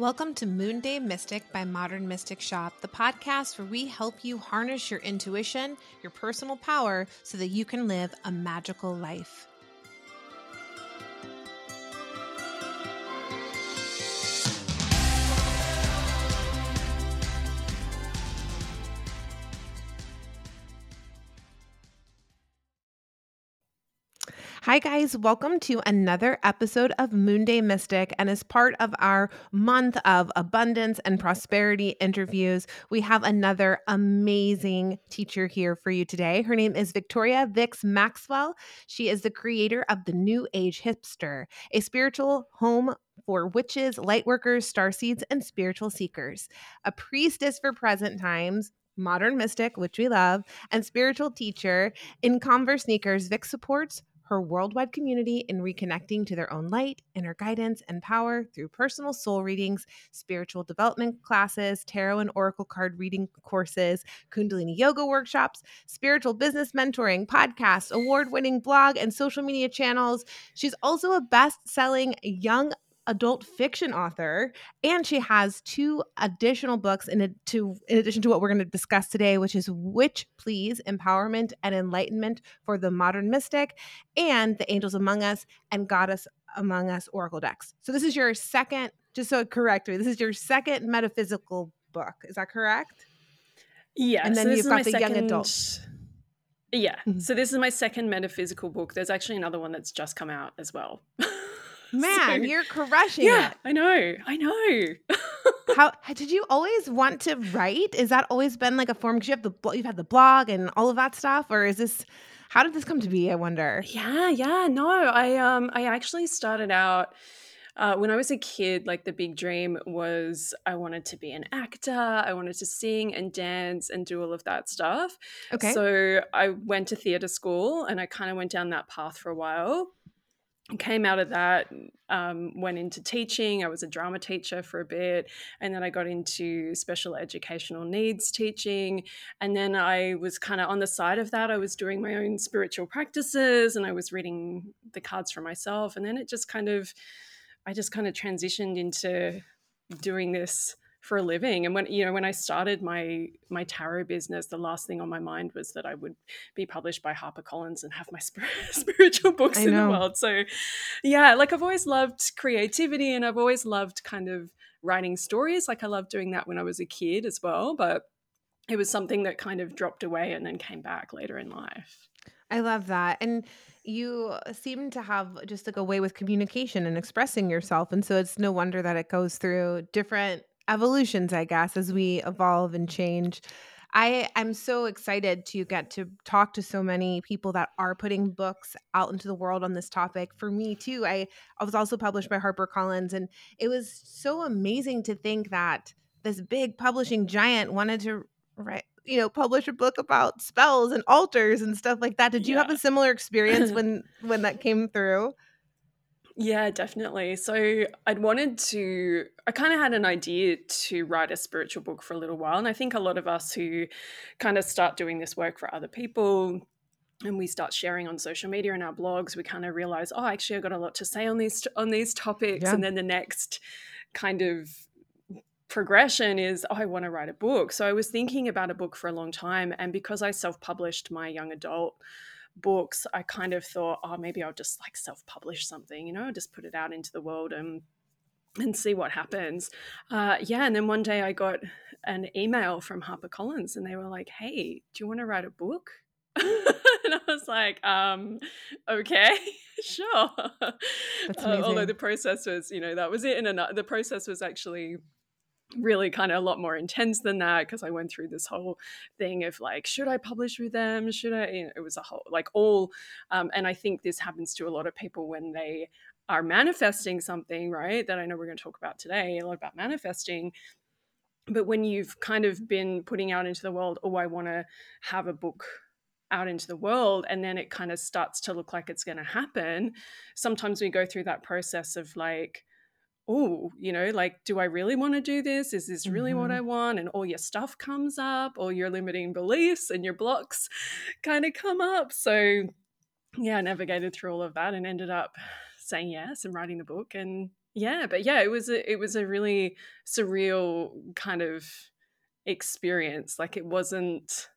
Welcome to Moonday Mystic by Modern Mystic Shop, the podcast where we help you harness your intuition, your personal power, so that you can live a magical life. Hi, guys. Welcome to another episode of Moonday Mystic. And as part of our month of abundance and prosperity interviews, we have another amazing teacher here for you today. Her name is Victoria Vix Maxwell. She is the creator of the New Age Hipster, a spiritual home for witches, light workers, star seeds, and spiritual seekers, a priestess for present times, modern mystic, which we love, and spiritual teacher. In Converse sneakers, Vix supports her worldwide community in reconnecting to their own light, inner guidance, and power through personal soul readings, spiritual development classes, tarot and oracle card reading courses, Kundalini yoga workshops, spiritual business mentoring, podcasts, award winning blog, and social media channels. She's also a best selling young adult fiction author, and she has two additional books in, a, to, in addition to what we're going to discuss today, which is Witch Please Empowerment and Enlightenment for the Modern Mystic, and The Angels Among Us and Goddess Among Us Oracle decks. So, this is your second, just so correct me, this is your second metaphysical book. Is that correct? Yeah. And then so you've got the second... young adult. Yeah. Mm-hmm. So this is my second metaphysical book. There's actually another one that's just come out as well. Man, so, you're crushing yeah, it. I know. I know. how, did you always want to write? Is that always been like a form? Because you have the you've had the blog and all of that stuff, or is this? How did this come to be? I wonder. Yeah, yeah. No, I um, I actually started out. Uh, when I was a kid, like the big dream was I wanted to be an actor. I wanted to sing and dance and do all of that stuff. Okay. So I went to theater school and I kind of went down that path for a while came out of that um, went into teaching. I was a drama teacher for a bit and then i got into special educational needs teaching. And then i was kind of on the side of that. I was doing my own spiritual practices and i was reading the cards for myself. And then it just kind of i just kind of transitioned into doing this for a living and when you know when i started my my tarot business the last thing on my mind was that i would be published by harpercollins and have my spiritual books in the world. So yeah like i've always loved creativity and i've always loved kind of writing stories. Like i loved doing that when i was a kid as well but it was something that kind of dropped away and then came back later in life. I love that and you seem to have just like a way with communication and expressing yourself and so it's no wonder that it goes through different evolutions, I guess, as we evolve and change. I am so excited to get to talk to so many people that are putting books out into the world on this topic. For me too, I, I was also published by HarperCollins, and it was so amazing to think that this big publishing giant wanted to write, you know, publish a book about spells and altars and stuff like that. Did you yeah. have a similar experience when when that came through? Yeah, definitely. So I'd wanted to, I kind of had an idea to write a spiritual book for a little while. And I think a lot of us who kind of start doing this work for other people, and we start sharing on social media and our blogs, we kind of realize, oh, actually, i've got a lot to say on these on these topics. Yeah. And then the next kind of progression is, oh, I want to write a book. So I was thinking about a book for a long time, and because I self published my young adult books, I kind of thought, oh, maybe I'll just like self publish something, you know, just put it out into the world and and see what happens. Uh, yeah, and then one day I got an email from HarperCollins, and they were like, "Hey, do you want to write a book?" and I was like, um, "Okay, sure." Uh, although the process was, you know, that was it. And the process was actually really kind of a lot more intense than that because I went through this whole thing of like, should I publish with them? Should I? You know, it was a whole like all, um, and I think this happens to a lot of people when they are manifesting something, right? That I know we're going to talk about today, a lot about manifesting. But when you've kind of been putting out into the world, oh, I want to have a book out into the world and then it kind of starts to look like it's going to happen sometimes we go through that process of like oh, you know, like, do I really want to do this? Is this really mm-hmm. what I want? And all your stuff comes up, all your limiting beliefs and your blocks kind of come up. So, yeah, I navigated through all of that and ended up saying yes and writing the book. And yeah, but yeah, it was a, it was a really surreal kind of experience. Like it wasn't,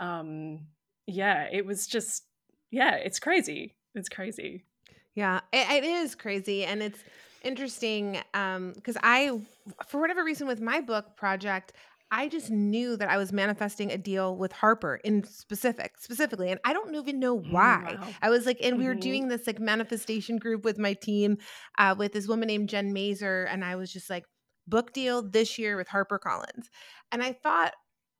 um, yeah, it was just, yeah, it's crazy. It's crazy. Yeah, it, it is crazy, and it's interesting um because I, for whatever reason, with my book project, I just knew that I was manifesting a deal with Harper in specific, specifically, and I don't even know Mm, why. wow. I was like, and we were hmm doing this like manifestation group with my team, uh, with this woman named Jen Mazer, and I was just like, book deal this year with Harper Collins, and I thought.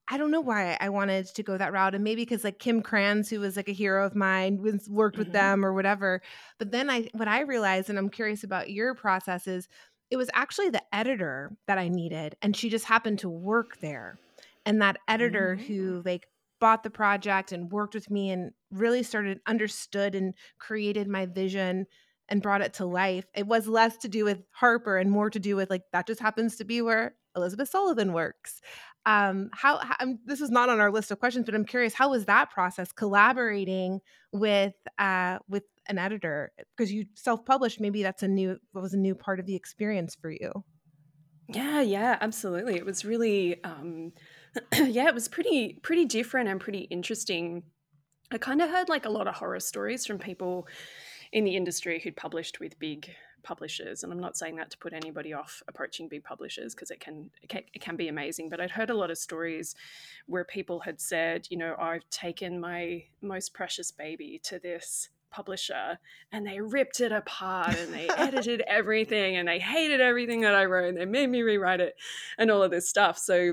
I don't know why I wanted to go that route, and maybe because like Kim Krans, who was like a hero of mine, was worked with hmm them or whatever. But then I, what I realized, and I'm curious about your process is it was actually the editor that I needed, and she just happened to work there. And that editor hmm who like bought the project and worked with me and really started understood and created my vision and brought it to life. It was less to do with Harper and more to do with like that just happens to be where Elizabeth Sullivan works. Um, how, how this is not on our list of questions, but I'm curious, how was that process collaborating with uh, with an editor because you self-published? Maybe that's a new was a new part of the experience for you. Yeah, yeah, absolutely. It was really, um, yeah, it was pretty, pretty different and pretty interesting. I kind of heard like a lot of horror stories from people in the industry who'd published with big publishers, and I'm not saying that to put anybody off approaching big publishers because it can, it can it can be amazing. But I'd heard a lot of stories where people had said, you know, I've taken my most precious baby to this publisher and they ripped it apart and they edited everything and they hated everything that I wrote and they made me rewrite it and all of this stuff. So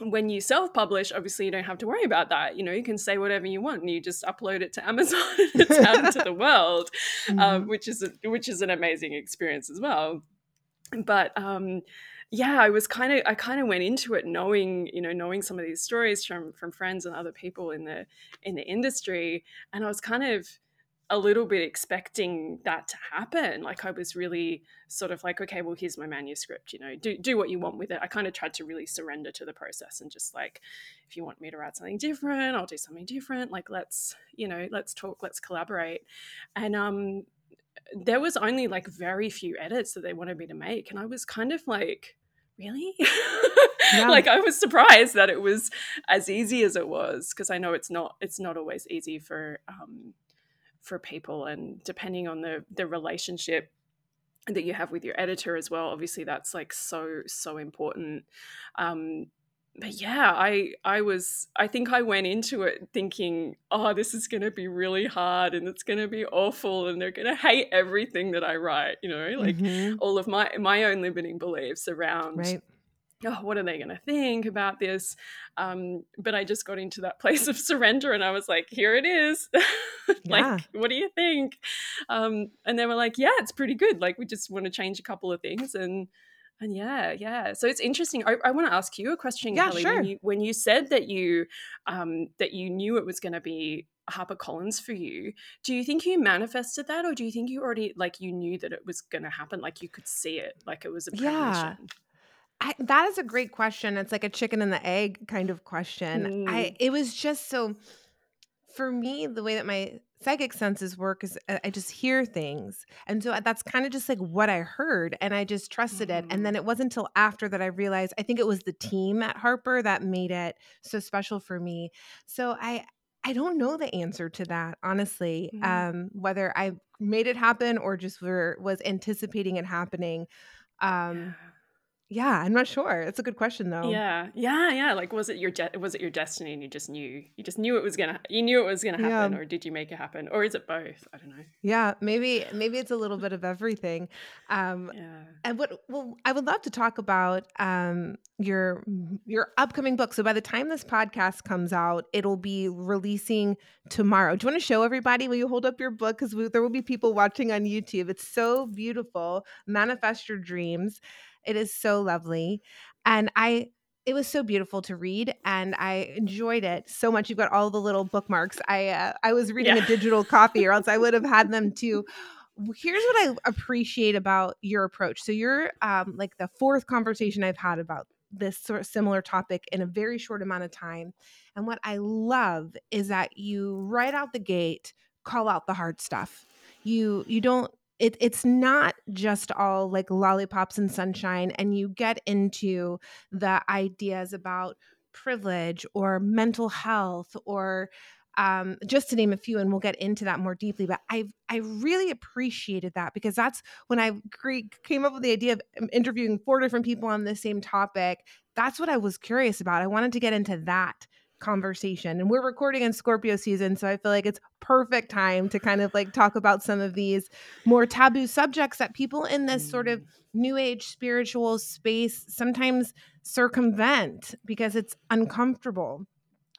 when you self-publish obviously you don't have to worry about that you know you can say whatever you want and you just upload it to amazon and it's out into the world um, Mhm. which is a, which is an amazing experience as well but um yeah i was kind of i kind of went into it knowing you know knowing some of these stories from from friends and other people in the in the industry and i was kind of a little bit expecting that to happen. Like i was really sort of like okay well here's my manuscript you know do do what you want with it. I kind of tried to really surrender to the process and just like if you want me to write something different i'll do something different. Like let's you know let's talk let's collaborate. And um there was only like very few edits that they wanted me to make and i was kind of like really? Yeah. like i was surprised that it was as easy as it was because i know it's not it's not always easy for um for people and depending on the the relationship that you have with your editor as well obviously that's like so so important um but yeah i i was i think i went into it thinking oh this is going to be really hard and it's going to be awful and they're going to hate everything that i write you know like Mhm. all of my my own limiting beliefs around Right. Oh, what are they going to think about this? Um, but I just got into that place of surrender and I was like, here it is. like, Yeah. what do you think? Um, and they were like, yeah, it's pretty good. Like, we just want to change a couple of things. And, and yeah, yeah. So it's interesting. I, I want to ask you a question, Yeah, Kelley. sure. When you when you said that you um, that you knew it was going to be Harper Collins for you, do you think you manifested that, or do you think you already like you knew that it was going to happen, like you could see it, like it was a Yeah. I, that is a great question. It's like a chicken and the egg kind of question. I Mm, it was just so for me the way that my psychic senses work is I I just hear things. And so that's kind of just like what I heard and I just trusted it. And mhm. then it wasn't until after that I realized I think it was the team at Harper that made it so special for me. So I I don't know the answer to that, honestly. Mm, Um, whether I made it happen or just were was anticipating it happening. Um, yeah, I'm not sure. It's a good question though. Yeah. Yeah, yeah, like, was it your de was it your destiny and you just knew you just knew it was gonna you knew it was gonna Yeah. happen, or did you make it happen? Or is it both? I don't know. Yeah, maybe maybe it's a little bit of everything. Um Yeah. and what well I would love to talk about um your your upcoming book. So by the time this podcast comes out, it'll be releasing tomorrow. Do you want to show everybody? Will you hold up your book cuz there will be people watching on YouTube. It's so beautiful. Manifest your dreams. It is so lovely. And I it was so beautiful to read and I enjoyed it so much. You've got all the little bookmarks. I uh, I was reading a digital copy or else I would have had them too. Here's what I appreciate about your approach. So you're um, like the fourth conversation I've had about this sort of similar topic in a very short amount of time. And what I love is that you right out the gate call out the hard stuff. You you don't it, it's not just all like lollipops and sunshine and you get into the ideas about privilege or mental health or um, just to name a few and we'll get into that more deeply but i i really appreciated that because that's when i came up with the idea of um, interviewing four different people on the same topic that's what i was curious about i wanted to get into that conversation. And we're recording in Scorpio season, so I feel like it's perfect time to kind of like talk about some of these more taboo subjects that people in this sort of mm. new age spiritual space sometimes circumvent because it's uncomfortable.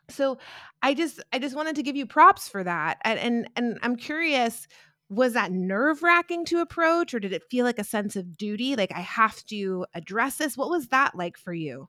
So I just I just wanted to give you props for that. And and, and I'm curious was that nerve wracking to approach or did it feel like a sense of duty like i have to address this what was that like for you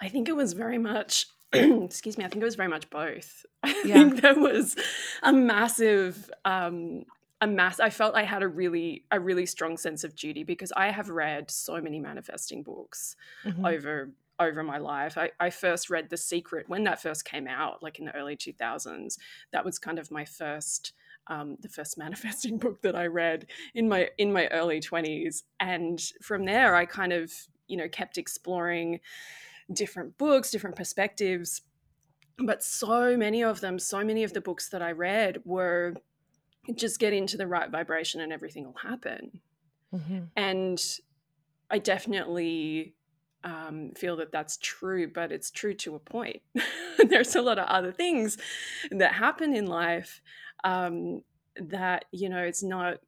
i think it was very much excuse me, I think it was very much both. I yeah. think there was a massive um a mass I felt I had a really a really strong sense of duty because I have read so many manifesting books mm-hmm. over over my life. I, I first read The Secret when that first came out, like in the early 2000s. That was kind of my first um, the first manifesting book that I read in my in my early 20s. And from there I kind of, you know, kept exploring different books, different perspectives. But so many of them, so many of the books that I read were just get into the right vibration and everything will happen. Mm-hmm. And I definitely um, feel that that's true, but it's true to a point. There's a lot of other things that happen in life um, that, you know, it's not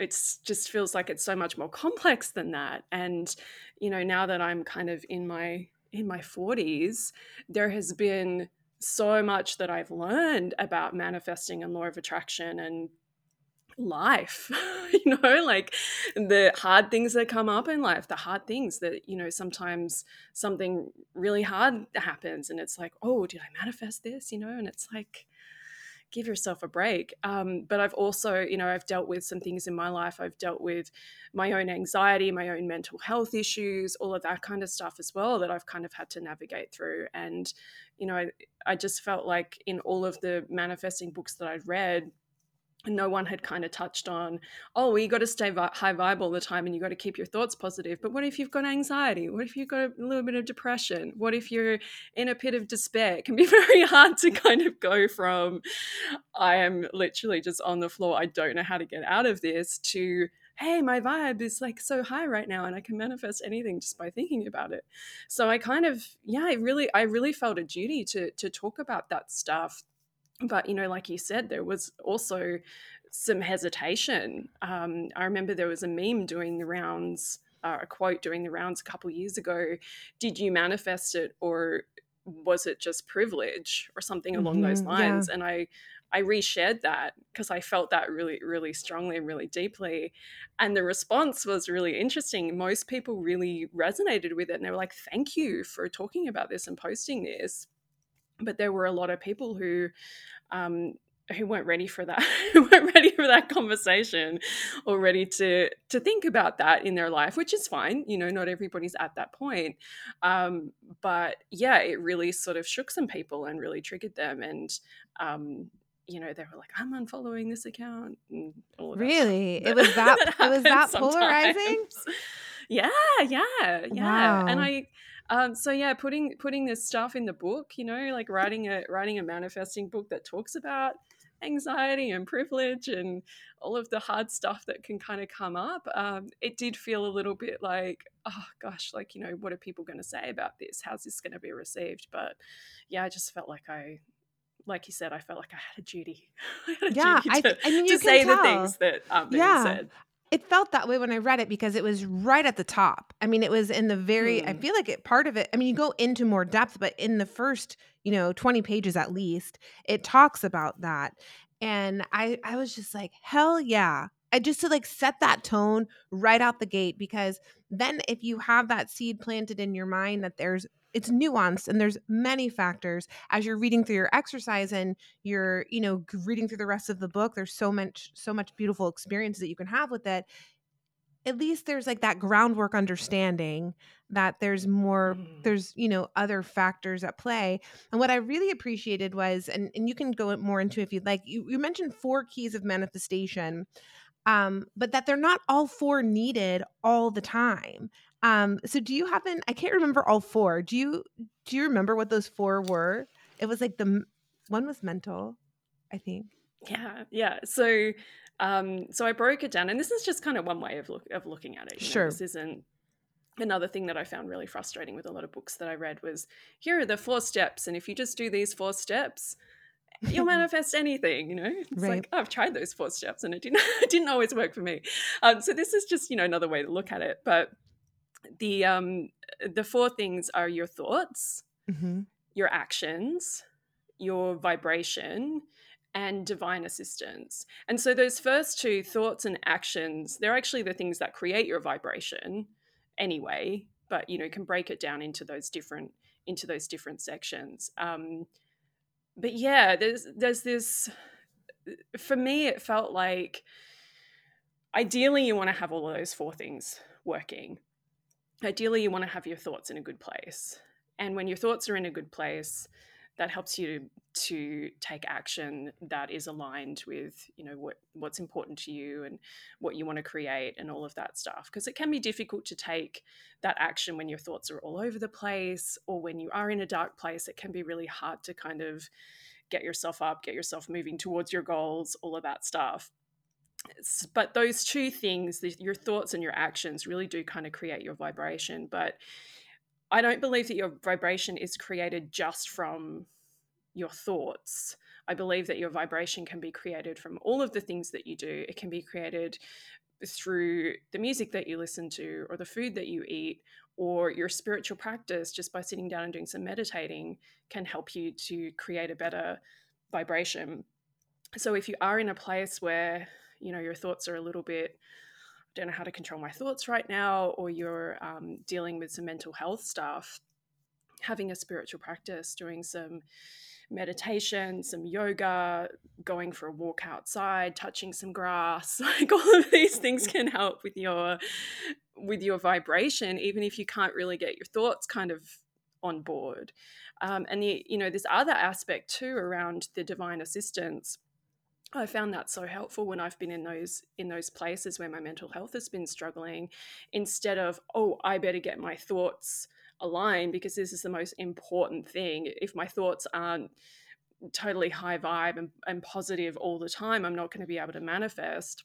it's just feels like it's so much more complex than that and you know now that i'm kind of in my in my 40s, there has been so much that I've learned about manifesting and law of attraction and life you know like the hard things that come up in life the hard things that you know sometimes something really hard happens and it's like oh did i manifest this? You know and it's like give yourself a break. Um, but I've also, you know, I've dealt with some things in my life. I've dealt with my own anxiety, my own mental health issues, all of that kind of stuff as well that I've kind of had to navigate through. And, you know, I, I just felt like in all of the manifesting books that I'd read, no one had kind of touched on oh well, you got to stay vi- high vibe all the time and you got to keep your thoughts positive but what if you've got anxiety? What if you've got a little bit of depression? What if you're in a pit of despair? It can be very hard to kind of go from i am literally just on the floor i don't know how to get out of this to hey my vibe is like so high right now and i can manifest anything just by thinking about it. So i kind of yeah i really i really felt a duty to to talk about that stuff but you know like you said there was also some hesitation. Um, i remember there was a meme doing the rounds uh, a quote doing the rounds a couple years ago. Did you manifest it or was it just privilege or something along mm-hmm, those lines? Yeah. and i i reshared that because i felt that really really strongly and really deeply. And the response was really interesting. Most people really resonated with it and they were like thank you for talking about this and posting this but there were a lot of people who um, who weren't ready for that who weren't ready for that conversation or ready to to think about that in their life which is fine you know not everybody's at that point um, but yeah it really sort of shook some people and really triggered them and um, you know they were like i'm unfollowing this account and all of really it was that, that it was that sometimes. polarizing yeah yeah yeah wow. and i um, so yeah, putting putting this stuff in the book, you know, like writing a writing a manifesting book that talks about anxiety and privilege and all of the hard stuff that can kind of come up. Um, it did feel a little bit like, oh gosh, like you know, what are people going to say about this? How's this going to be received? But yeah, I just felt like I like you said, I felt like I had a duty. A yeah, duty to, I, I mean, you to say tell. the things that um, yeah. said it felt that way when I read it because it was right at the top. I mean, it was in the very, I hmm. feel like it part of it, I mean, you go into more depth, but in the first, you know, 20 pages at least, it talks about that. And I I was just like, hell yeah. I just to like set that tone right out the gate because then if you have that seed planted in your mind that there's it's nuanced and there's many factors as you're reading through your exercise and you're you know reading through the rest of the book there's so much so much beautiful experiences that you can have with it at least there's like that groundwork understanding that there's more mm. there's you know other factors at play and what i really appreciated was and, and you can go more into if you'd like you, you mentioned four keys of manifestation um, but that they're not all four needed all the time. Um, so do you have an? I can't remember all four. Do you do you remember what those four were? It was like the one was mental, I think. Yeah, yeah. So, um, so I broke it down, and this is just kind of one way of look of looking at it. sure, know, this isn't another thing that I found really frustrating with a lot of books that I read was here are the four steps, and if you just do these four steps, you'll manifest anything. You know, it's right. like oh, I've tried those four steps, and it didn't it didn't always work for me. Um, so this is just you know another way to look at it, but the um the four things are your thoughts mm-hmm. your actions your vibration and divine assistance. And so those first two thoughts and actions they're actually the things that create your vibration anyway but you know you can break it down into those different into those different sections. Um but yeah there's there's this for me it felt like ideally you want to have all of those four things working ideally you want to have your thoughts in a good place. And when your thoughts are in a good place that helps you to take action that is aligned with you know what what's important to you and what you want to create and all of that stuff. Because it can be difficult to take that action when your thoughts are all over the place or when you are in a dark place. It can be really hard to kind of get yourself up get yourself moving towards your goals all of that stuff but those two things your thoughts and your actions really do kind of create your vibration but i don't believe that your vibration is created just from your thoughts. I believe that your vibration can be created from all of the things that you do. It can be created through the music that you listen to or the food that you eat or your spiritual practice. Just by sitting down and doing some meditating can help you to create a better vibration. So if you are in a place where you know your thoughts are a little bit I don't know how to control my thoughts right now or you're um, dealing with some mental health stuff having a spiritual practice doing some meditation some yoga going for a walk outside touching some grass like all of these things can help with your with your vibration even if you can't really get your thoughts kind of on board. Um, and the you know this other aspect too around the divine assistance I found that so helpful when I've been in those in those places where my mental health has been struggling instead of oh I better get my thoughts aligned because this is the most important thing if my thoughts aren't totally high vibe and, and positive all the time I'm not going to be able to manifest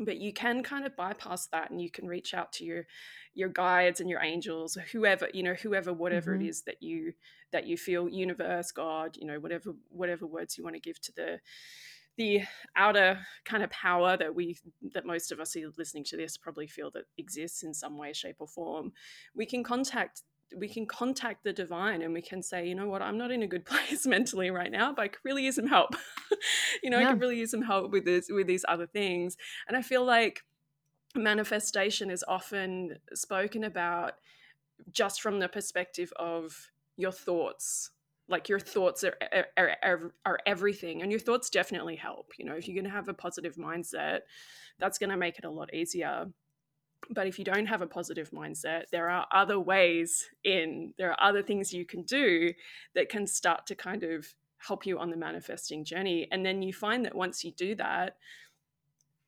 but you can kind of bypass that and you can reach out to your your guides and your angels whoever you know whoever whatever mm-hmm. it is that you that you feel universe god you know whatever whatever words you want to give to the the outer kind of power that we that most of us who are listening to this probably feel that exists in some way shape or form we can contact we can contact the divine and we can say you know what? I'm not in a good place mentally right now but i could really use some help. You know yeah. i could really use some help with this with these other things. And i feel like manifestation is often spoken about just from the perspective of your thoughts like your thoughts are, are, are, are everything and your thoughts definitely help you know if you're going to have a positive mindset that's going to make it a lot easier. But if you don't have a positive mindset there are other ways in there are other things you can do that can start to kind of help you on the manifesting journey. And then you find that once you do that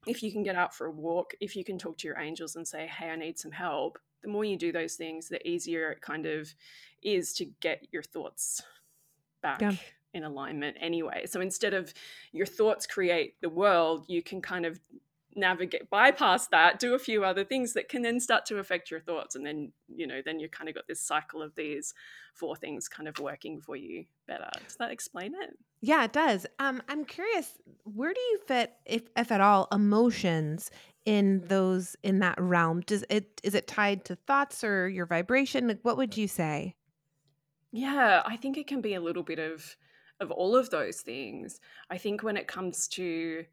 if you can get out for a walk if you can talk to your angels and say hey i need some help the more you do those things the easier it kind of is to get your thoughts back yeah. in alignment anyway. So instead of your thoughts create the world, you can kind of navigate bypass that do a few other things that can then start to affect your thoughts and then you know then you kind of got this cycle of these four things kind of working for you better. Does that explain it? Yeah it does. Um i'm curious where do you fit if if at all emotions in those in that realm? Does it is it tied to thoughts or your vibration? Like what would you say yeah, I think it can be a little bit of of all of those things. I think when it comes to,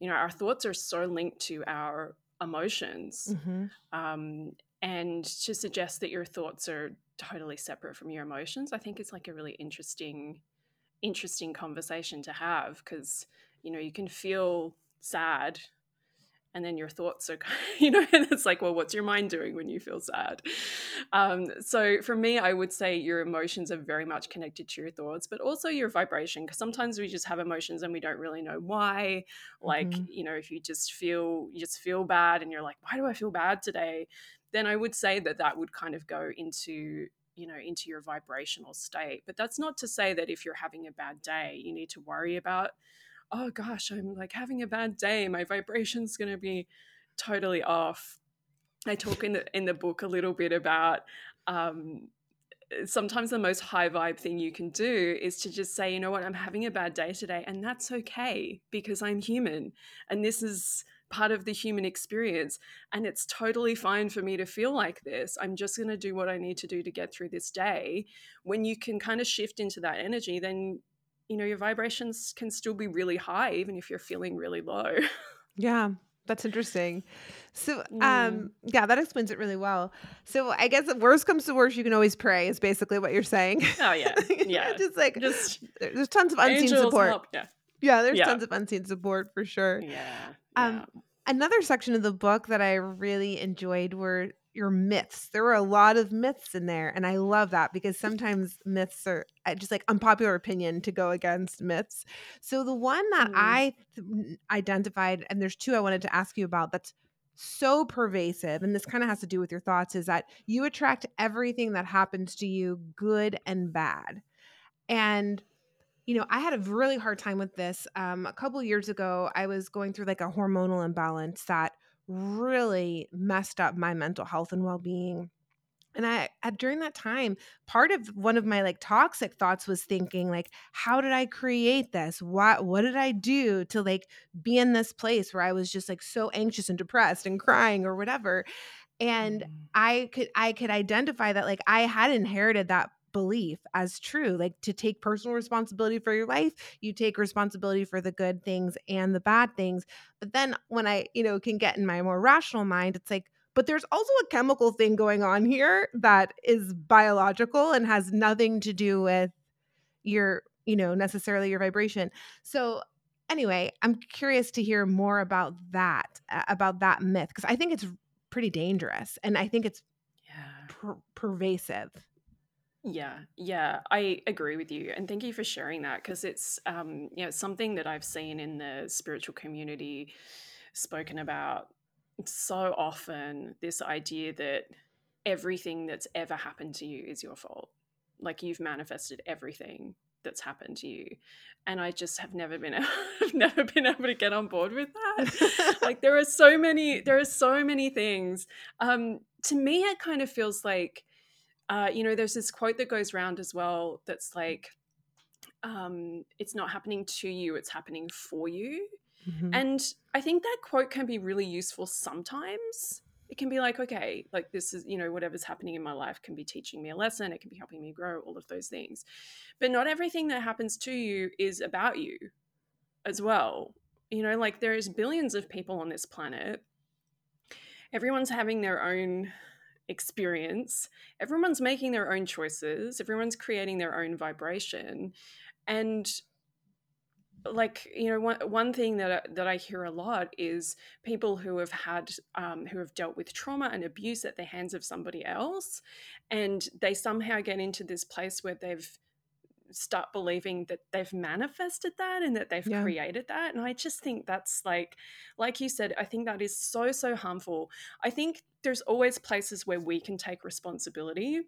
you know, our thoughts are so linked to our emotions. Mm-hmm. Um, and to suggest that your thoughts are totally separate from your emotions, I think it's like a really interesting, interesting conversation to have because, you know, you can feel sad and then your thoughts are you know and it's like well what's your mind doing when you feel sad? Um, so for me i would say your emotions are very much connected to your thoughts but also your vibration because sometimes we just have emotions and we don't really know why. Like mm-hmm. you know if you just feel you just feel bad and you're like why do i feel bad today? Then i would say that that would kind of go into you know into your vibrational state. But that's not to say that if you're having a bad day you need to worry about oh gosh, I'm like having a bad day. My vibration's going to be totally off. I talk in the in the book a little bit about um, sometimes the most high vibe thing you can do is to just say, you know what, I'm having a bad day today, and that's okay because I'm human, and this is part of the human experience and it's totally fine for me to feel like this i'm just going to do what i need to do to get through this day when you can kind of shift into that energy then you know your vibrations can still be really high even if you're feeling really low. Yeah that's interesting. So um mm. yeah that explains it really well. So i guess the worst comes to worst you can always pray is basically what you're saying. Oh yeah. Yeah. just like just there's tons of unseen support. help. yeah. Yeah there's yeah. tons of unseen support for sure. Yeah, um another section of the book that i really enjoyed were your myths. There were a lot of myths in there. And I love that because sometimes myths are just like unpopular opinion to go against myths. So the one that mm. I identified, and there's two I wanted to ask you about that's so pervasive, and this kind of has to do with your thoughts, is that you attract everything that happens to you, good and bad. And you know, I had a really hard time with this. Um, a couple years ago, I was going through like a hormonal imbalance that really messed up my mental health and well-being. And I during that time part of one of my like toxic thoughts was thinking like how did I create this? What what did I do to like be in this place where I was just like so anxious and depressed and crying or whatever? And mm. I could I could identify that like I had inherited that belief as true like to take personal responsibility for your life you take responsibility for the good things and the bad things. But then when i you know can get in my more rational mind it's like but there's also a chemical thing going on here that is biological and has nothing to do with your you know necessarily your vibration. So anyway i'm curious to hear more about that about that myth because i think it's pretty dangerous and i think it's yeah. per- pervasive yeah, yeah, I agree with you, and thank you for sharing that because it's um, you know something that I've seen in the spiritual community spoken about so often. This idea that everything that's ever happened to you is your fault, like you've manifested everything that's happened to you, and I just have never been I've never been able to get on board with that. like there are so many there are so many things. Um, to me, it kind of feels like uh, you know, there's this quote that goes around as well that's like, um, it's not happening to you, it's happening for you. Mm-hmm. And I think that quote can be really useful sometimes. It can be like, okay, like this is, you know, whatever's happening in my life can be teaching me a lesson, it can be helping me grow, all of those things. But not everything that happens to you is about you as well. You know, like there's billions of people on this planet. Everyone's having their own experience. Everyone's making their own choices, everyone's creating their own vibration. And like you know one, one thing that I, that I hear a lot is people who have had um, who have dealt with trauma and abuse at the hands of somebody else and they somehow get into this place where they've start believing that they've manifested that and that they've yeah. created that and i just think that's like like you said i think that is so so harmful i think there's always places where we can take responsibility.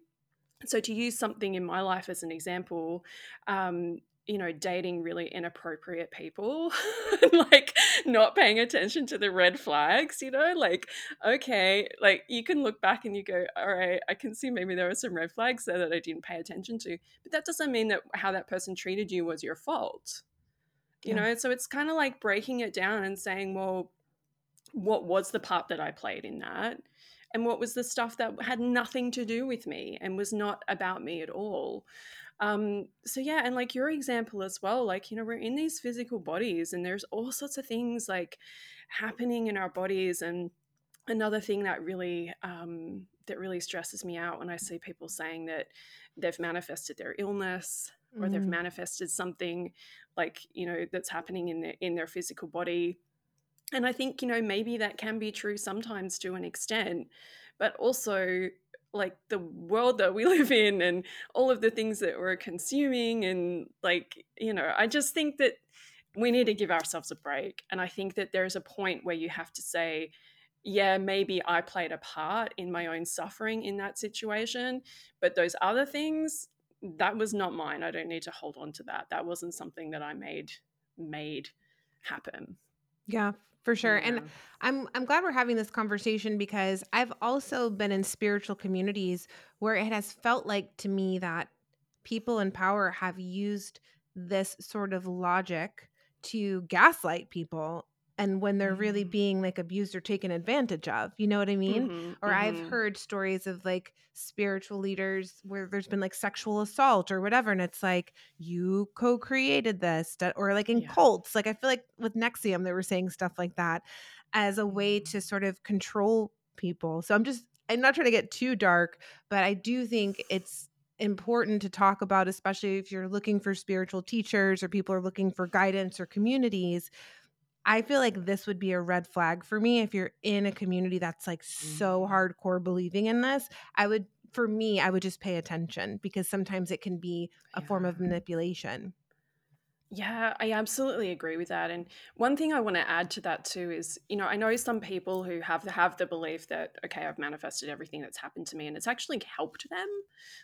So to use something in my life as an example um, you know dating really inappropriate people like not paying attention to the red flags you know like okay like you can look back and you go all right i can see maybe there were some red flags there that i didn't pay attention to but that doesn't mean that how that person treated you was your fault. You yeah. know so it's kind of like breaking it down and saying well what was the part that i played in that and what was the stuff that had nothing to do with me and was not about me at all um, so yeah, and like your example as well, like, you know, we're in these physical bodies and there's all sorts of things like happening in our bodies. And another thing that really um, that really stresses me out when I see people saying that they've manifested their illness or mm. they've manifested something like, you know, that's happening in their in their physical body and I think, you know, maybe that can be true sometimes to an extent, but also like the world that we live in and all of the things that we're consuming and like, you know, I just think that we need to give ourselves a break. And I think that there's a point where you have to say, yeah, maybe I played a part in my own suffering in that situation, but those other things, that was not mine. I don't need to hold on to that. That wasn't something that I made made happen. Yeah, for sure. And I'm I'm glad we're having this conversation because I've also been in spiritual communities where it has felt like to me that people in power have used this sort of logic to gaslight people and when they're really Mm. being like abused or taken advantage of. You know what I mean? Mhm. Or I've Mhm. heard stories of like spiritual leaders where there's been like sexual assault or whatever and it's like you co-created this or like in Yeah. cults like i feel like with NXIVM they were saying stuff like that as a way Mm. to sort of control people so i'm just i'm not trying to get too dark but i do think it's important to talk about especially if you're looking for spiritual teachers or people are looking for guidance or communities I feel like this would be a red flag for me if you're in a community that's like so Mm. hardcore believing in this. I would, for me, I would just pay attention because sometimes it can be a form of Yeah. manipulation. Yeah, I absolutely agree with that. And one thing I want to add to that too is, you know, I know some people who have have the belief that okay, I've manifested everything that's happened to me, and it's actually helped them.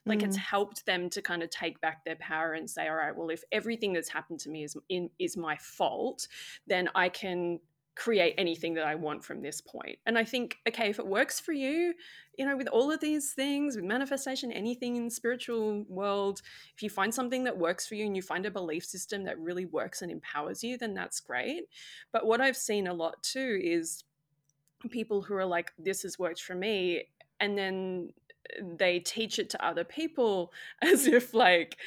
Like it's Mm, helped them to kind of take back their power and say, all right, well, if everything that's happened to me is in is my fault, then I can create anything that I want from this point. And I think, okay, if it works for you, you know, with all of these things, with manifestation, anything in spiritual world, if you find something that works for you and you find a belief system that really works and empowers you, then that's great. But what I've seen a lot too is people who are like, this has worked for me. And then they teach it to other people as if, like,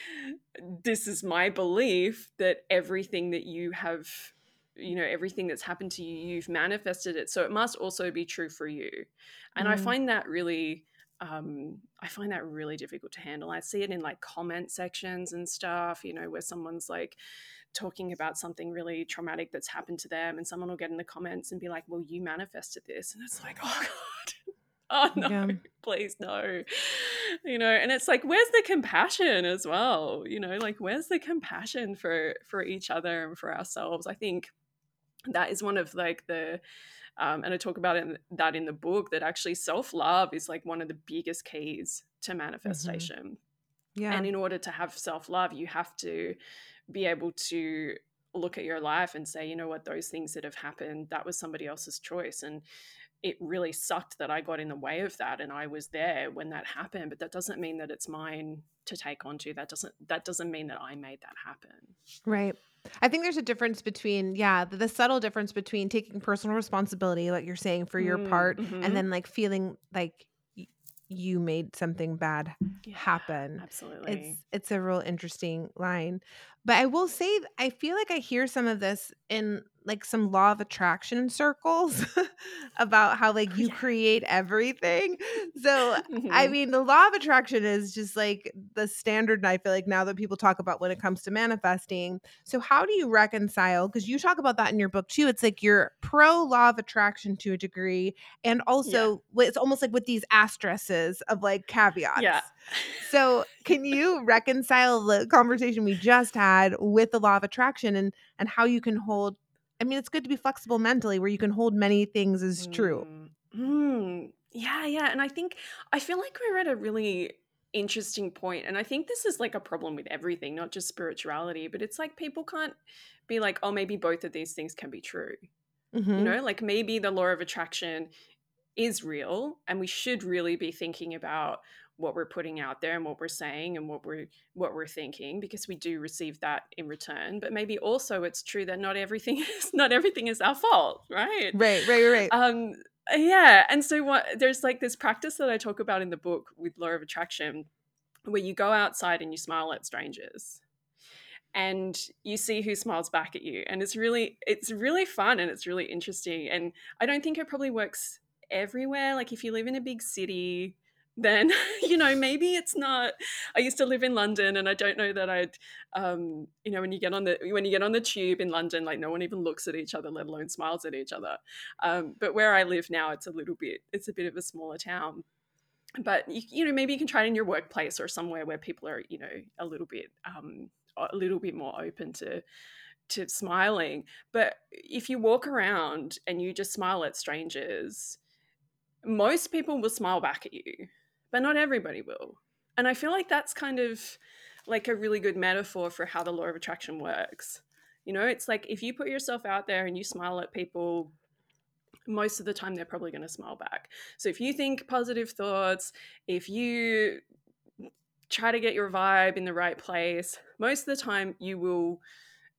this is my belief that everything that you have, you know, everything that's happened to you, you've manifested it. So it must also be true for you. And I mm, find that really um, I find that really difficult to handle. I see it in like comment sections and stuff, you know, where someone's like talking about something really traumatic that's happened to them, and someone will get in the comments and be like, Well, you manifested this. And it's like, Oh, God. Oh no, yeah. please no. You know, and it's like, where's the compassion as well? You know, like where's the compassion for for each other and for ourselves? I think that is one of like the um, and I talk about it, that in the book that actually self love is like one of the biggest keys to hmm manifestation. Yeah. And in order to have self love, you have to be able to look at your life and say, you know what, those things that have happened, that was somebody else's choice. And it really sucked that I got in the way of that and I was there when that happened. But that doesn't mean that it's mine to take onto. That doesn't that doesn't mean that I made that happen. Right. I think there's a difference between, yeah, the, the subtle difference between taking personal responsibility, like you're saying, for your Mm, part, and hmm then like feeling like y- you made something bad Yeah, happen. Absolutely. it's it's a real interesting line. But I will say I feel like I hear some of this in like some law of attraction circles about how like Oh you yeah. create everything. So I hmm mean, the law of attraction is just like the standard. And I feel like now that people talk about when it comes to manifesting. So, how do you reconcile? Because you talk about that in your book too. It's like you're pro law of attraction to a degree. And also, wi- it's almost like with these asterisks of like caveats. Yeah. So, can you reconcile the conversation we just had with the law of attraction and and how you can hold? I mean, it's good to be flexible mentally, where you can hold many things as true. Mm. Mm. Yeah, yeah. And I think I feel like we're at a really interesting point, And I think this is like a problem with everything, not just spirituality, but it's like people can't be like, oh, maybe both of these things can be true. You hmm know, like maybe the law of attraction is real and we should really be thinking about what we're putting out there and what we're saying and what we're what we're thinking because we do receive that in return. But maybe also it's true that not everything is not everything is our fault right? Right, right, right. um yeah and so what there's like this practice that i talk about in the book with law of attraction where you go outside and you smile at strangers and you see who smiles back at you and it's really it's really fun and it's really interesting. And i don't think it probably works everywhere. Like if you live in a big city then you know maybe it's not i used to live in london and i don't know that i'd um you know when you get on the when you get on the tube in london like no one even looks at each other let alone smiles at each other. Um but where i live now it's a little bit it's a bit of a smaller town. But you, you know maybe you can try it in your workplace or somewhere where people are you know a little bit um a little bit more open to to smiling. But if you walk around and you just smile at strangers most people will smile back at you but not everybody will. And I feel like that's kind of like a really good metaphor for how the law of attraction works. You know, it's like if you put yourself out there and you smile at people, most of the time they're probably going to smile back. So if you think positive thoughts, if you try to get your vibe in the right place, most of the time you will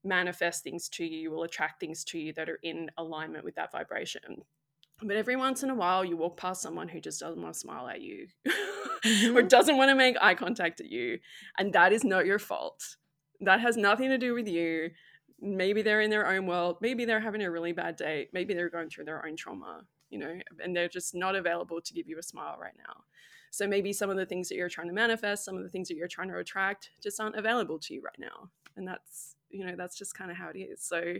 manifest things to you, you will attract things to you that are in alignment with that vibration. But every once in a while, you walk past someone who just doesn't want to smile at you mm-hmm. or doesn't want to make eye contact at you. And that is not your fault. That has nothing to do with you. Maybe they're in their own world. Maybe they're having a really bad day. Maybe they're going through their own trauma, you know, and they're just not available to give you a smile right now. So maybe some of the things that you're trying to manifest, some of the things that you're trying to attract just aren't available to you right now. And that's, you know, that's just kind of how it is. So,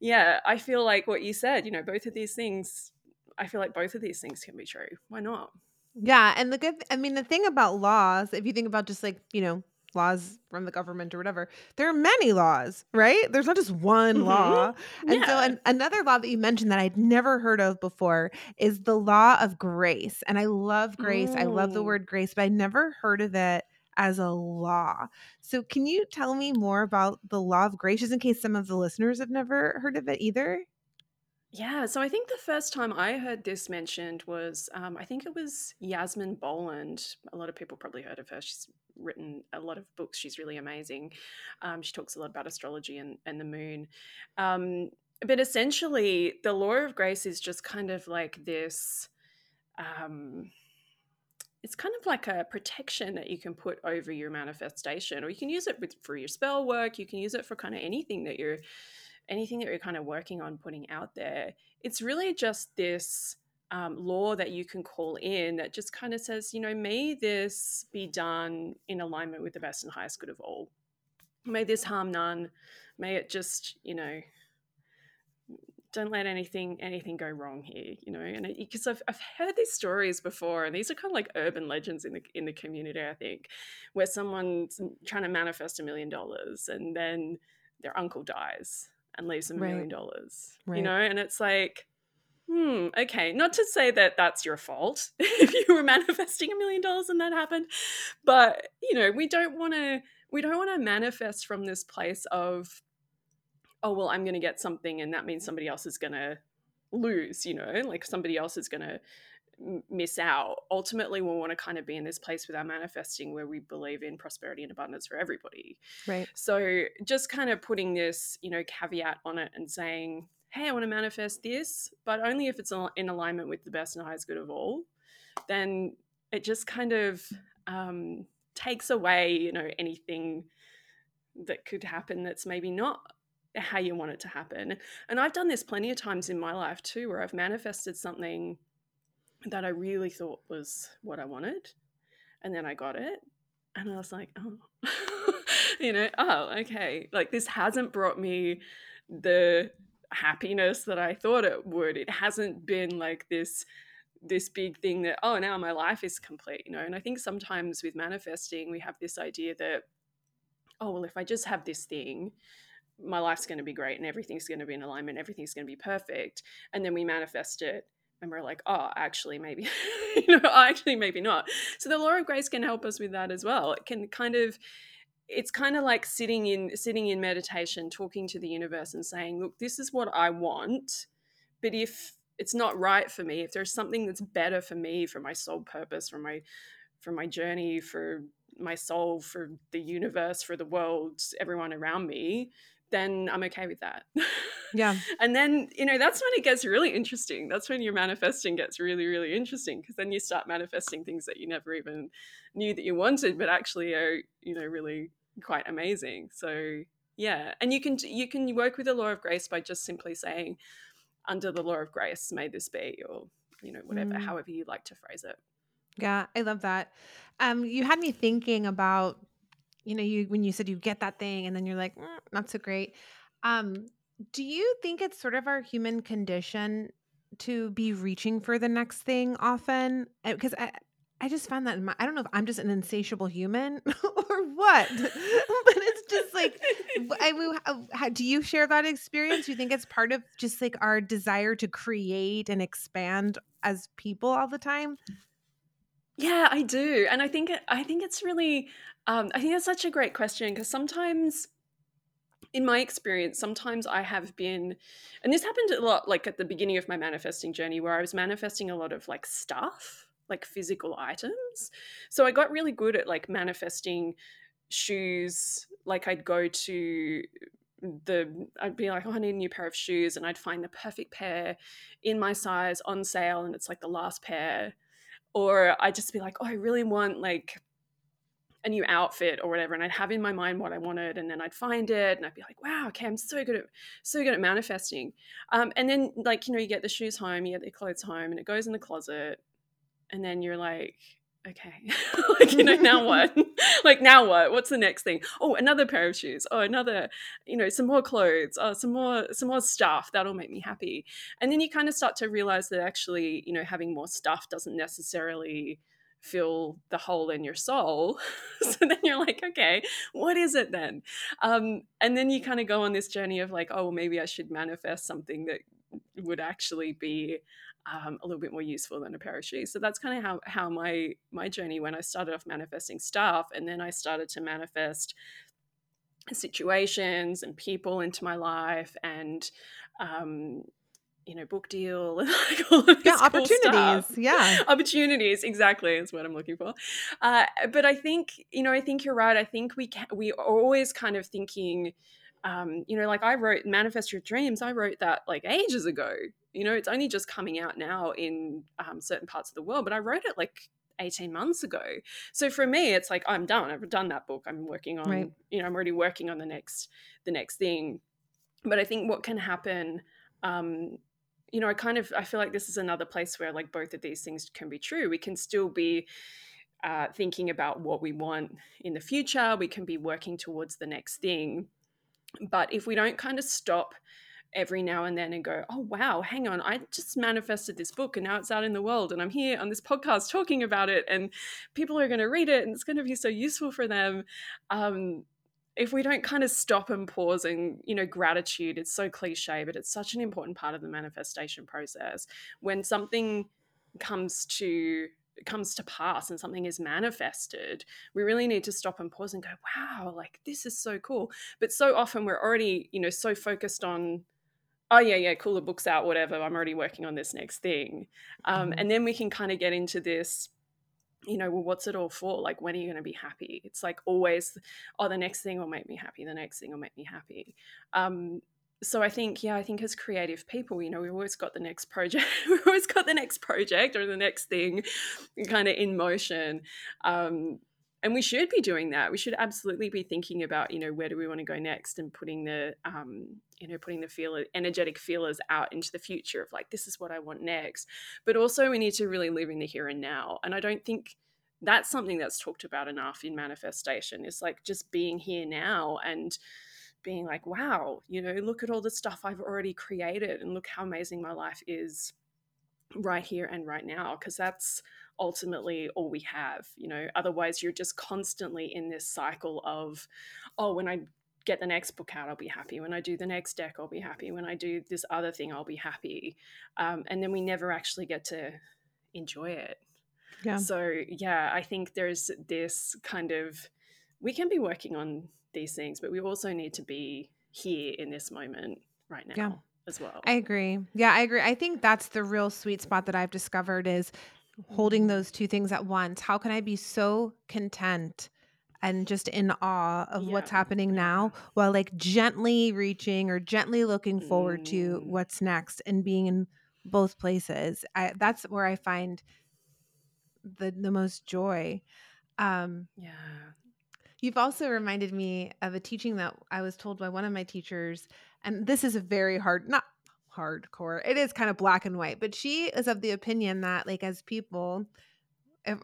yeah, I feel like what you said, you know, both of these things, I feel like both of these things can be true. Why not? Yeah. And the good, I mean, the thing about laws, if you think about just like, you know, laws from the government or whatever, there are many laws, right? There's not just one mm-hmm. law. And yeah. so, an, another law that you mentioned that I'd never heard of before is the law of grace. And I love grace. I love the word grace, but I never heard of it as a law. So, can you tell me more about the law of grace, just in case some of the listeners have never heard of it either? Yeah, so I think the first time I heard this mentioned was, um, I think it was Yasmin Boland. A lot of people probably heard of her. She's written a lot of books. She's really amazing. Um, she talks a lot about astrology and, and the moon. Um, but essentially, the law of grace is just kind of like this. Um, it's kind of like a protection that you can put over your manifestation or you can use it with, for your spell work you can use it for kind of anything that you're anything that you're kind of working on putting out there. It's really just this um, law that you can call in that just kind of says you know may this be done in alignment with the best and highest good of all. May this harm none. May it just you know don't let anything anything go wrong here you know and because I've, I've heard these stories before and these are kind of like urban legends in the in the community i think where someone's trying to manifest a million dollars and then their uncle dies and leaves them a million dollars you know and it's like hmm okay not to say that that's your fault if you were manifesting a million dollars and that happened but you know we don't want to we don't want to manifest from this place of oh well i'm going to get something and that means somebody else is going to lose you know like somebody else is going to miss out. Ultimately we want to kind of be in this place with our manifesting where we believe in prosperity and abundance for everybody. Right. So just kind of putting this you know caveat on it and saying hey i want to manifest this but only if it's in alignment with the best and highest good of all then it just kind of um, takes away you know anything that could happen that's maybe not how you want it to happen. And I've done this plenty of times in my life too, where I've manifested something that I really thought was what I wanted. And then I got it. And I was like, oh, you know, oh, okay. Like this hasn't brought me the happiness that I thought it would. It hasn't been like this this big thing that oh now my life is complete you know and i think sometimes with manifesting we have this idea that oh well if i just have this thing my life's going to be great and everything's going to be in alignment, everything's going to be perfect. And then we manifest it and we're like, oh, actually, maybe, you know, oh, actually, maybe not. So the law of grace can help us with that as well. It can kind of, it's kind of like sitting in sitting in meditation, talking to the universe and saying, look, this is what I want, but if it's not right for me, if there's something that's better for me, for my soul purpose, for my for my journey, for my soul, for the universe, for the world, everyone around me, then I'm okay with that. Yeah. and then, you know, that's when it gets really interesting. That's when your manifesting gets really, really interesting because then you start manifesting things that you never even knew that you wanted, but actually are, you know, really quite amazing. So, yeah. And you can you can work with the law of grace by just simply saying, under the law of grace, may this be, or, you know, whatever, mm. however you like to phrase it. Yeah, I love that. Um, you had me thinking about, you know, you when you said you get that thing and then you're like, "Mm, not so great. Um, do you think it's sort of our human condition to be reaching for the next thing often? Because I, I just found that my, I don't know if I'm just an insatiable human or what, but it's just like, I how- do you share that experience? Do you think it's part of just like our desire to create and expand as people all the time? Yeah, I do. And I think I think it's really um, I think that's such a great question because sometimes in my experience, sometimes I have been, and this happened a lot like at the beginning of my manifesting journey where I was manifesting a lot of like stuff, like physical items. So I got really good at like manifesting shoes. Like I'd go to the, I'd be like, oh, I need a new pair of shoes. And I'd find the perfect pair in my size on sale. And it's like the last pair. Or I'd just be like, oh, I really want like a new outfit or whatever and I'd have in my mind what I wanted and then I'd find it and I'd be like wow okay I'm so good at so good at manifesting. Um, and then like you know you get the shoes home you get the clothes home and it goes in the closet and then you're like okay. Like you know now what? Like now what? What's the next thing? Oh another pair of shoes. Oh another you know some more clothes. Oh some more some more stuff. That'll make me happy. And then you kind of start to realize that actually you know having more stuff doesn't necessarily fill the hole in your soul. so then you're like, okay, what is it then? Um, and then you kind of go on this journey of like, oh, well, maybe I should manifest something that would actually be um, a little bit more useful than a pair of shoes. So that's kind of how how my my journey when I started off manifesting stuff, and then I started to manifest situations and people into my life and um, you know, book deal and like all of Yeah, this cool opportunities. Yeah. Opportunities, exactly, is what I'm looking for. Uh, but I think, you know, I think you're right. I think we can, we are always kind of thinking, um, you know, like I wrote Manifest Your Dreams. I wrote that like ages ago. You know, it's only just coming out now in um, certain parts of the world, but I wrote it like 18 months ago. So for me, it's like I'm done. I've done that book. I'm working on, Right. you know, I'm already working on the next the next thing. But I think what can happen um, you know, I kind of I feel like this is another place where like both of these things can be true. We can still be uh, thinking about what we want in the future. We can be working towards the next thing, but if we don't kind of stop every now and then and go, oh wow, hang on, I just manifested this book and now it's out in the world and I'm here on this podcast talking about it and people are going to read it and it's going to be so useful for them. Um, if we don't kind of stop and pause and you know gratitude it's so cliche but it's such an important part of the manifestation process. When something comes to comes to pass and something is manifested we really need to stop and pause and go wow like this is so cool. But so often we're already you know so focused on oh yeah yeah cool the book's out whatever i'm already working on this next thing. Um, Mhm. and then we can kind of get into this you know, well, what's it all for? Like, when are you going to be happy? It's like always, oh, the next thing will make me happy. The next thing will make me happy. Um, so I think, yeah, I think as creative people, you know, we've always got the next project, we've always got the next project or the next thing kind of in motion. Um, and we should be doing that. We should absolutely be thinking about, you know, where do we want to go next and putting the, um, you know, putting the feel energetic feelers out into the future of like, this is what I want next. But also we need to really live in the here and now and i don't think that's something that's talked about enough in manifestation is like just being here now and being like wow you know look at all the stuff i've already created and look how amazing my life is right here and right now because that's ultimately all we have you know? Otherwise you're just constantly in this cycle of oh when i get the next book out i'll be happy when i do the next deck i'll be happy when i do this other thing i'll be happy um, and then we never actually get to enjoy it Yeah. so yeah i think there's this kind of we can be working on these things but we also need to be here in this moment right now Yeah. as well I agree. Yeah, I agree. I think that's the real sweet spot that I've discovered is holding Mm. those two things at once. How can I be so content and just in awe of what's happening now while like gently reaching or gently looking forward to Mm. what's next and being in both places. I, that's where I find the the most joy. Um yeah You've also reminded me of a teaching that I was told by one of my teachers, and this is a very hard, not hardcore, it is kind of black and white, but she is of the opinion that, like, as people,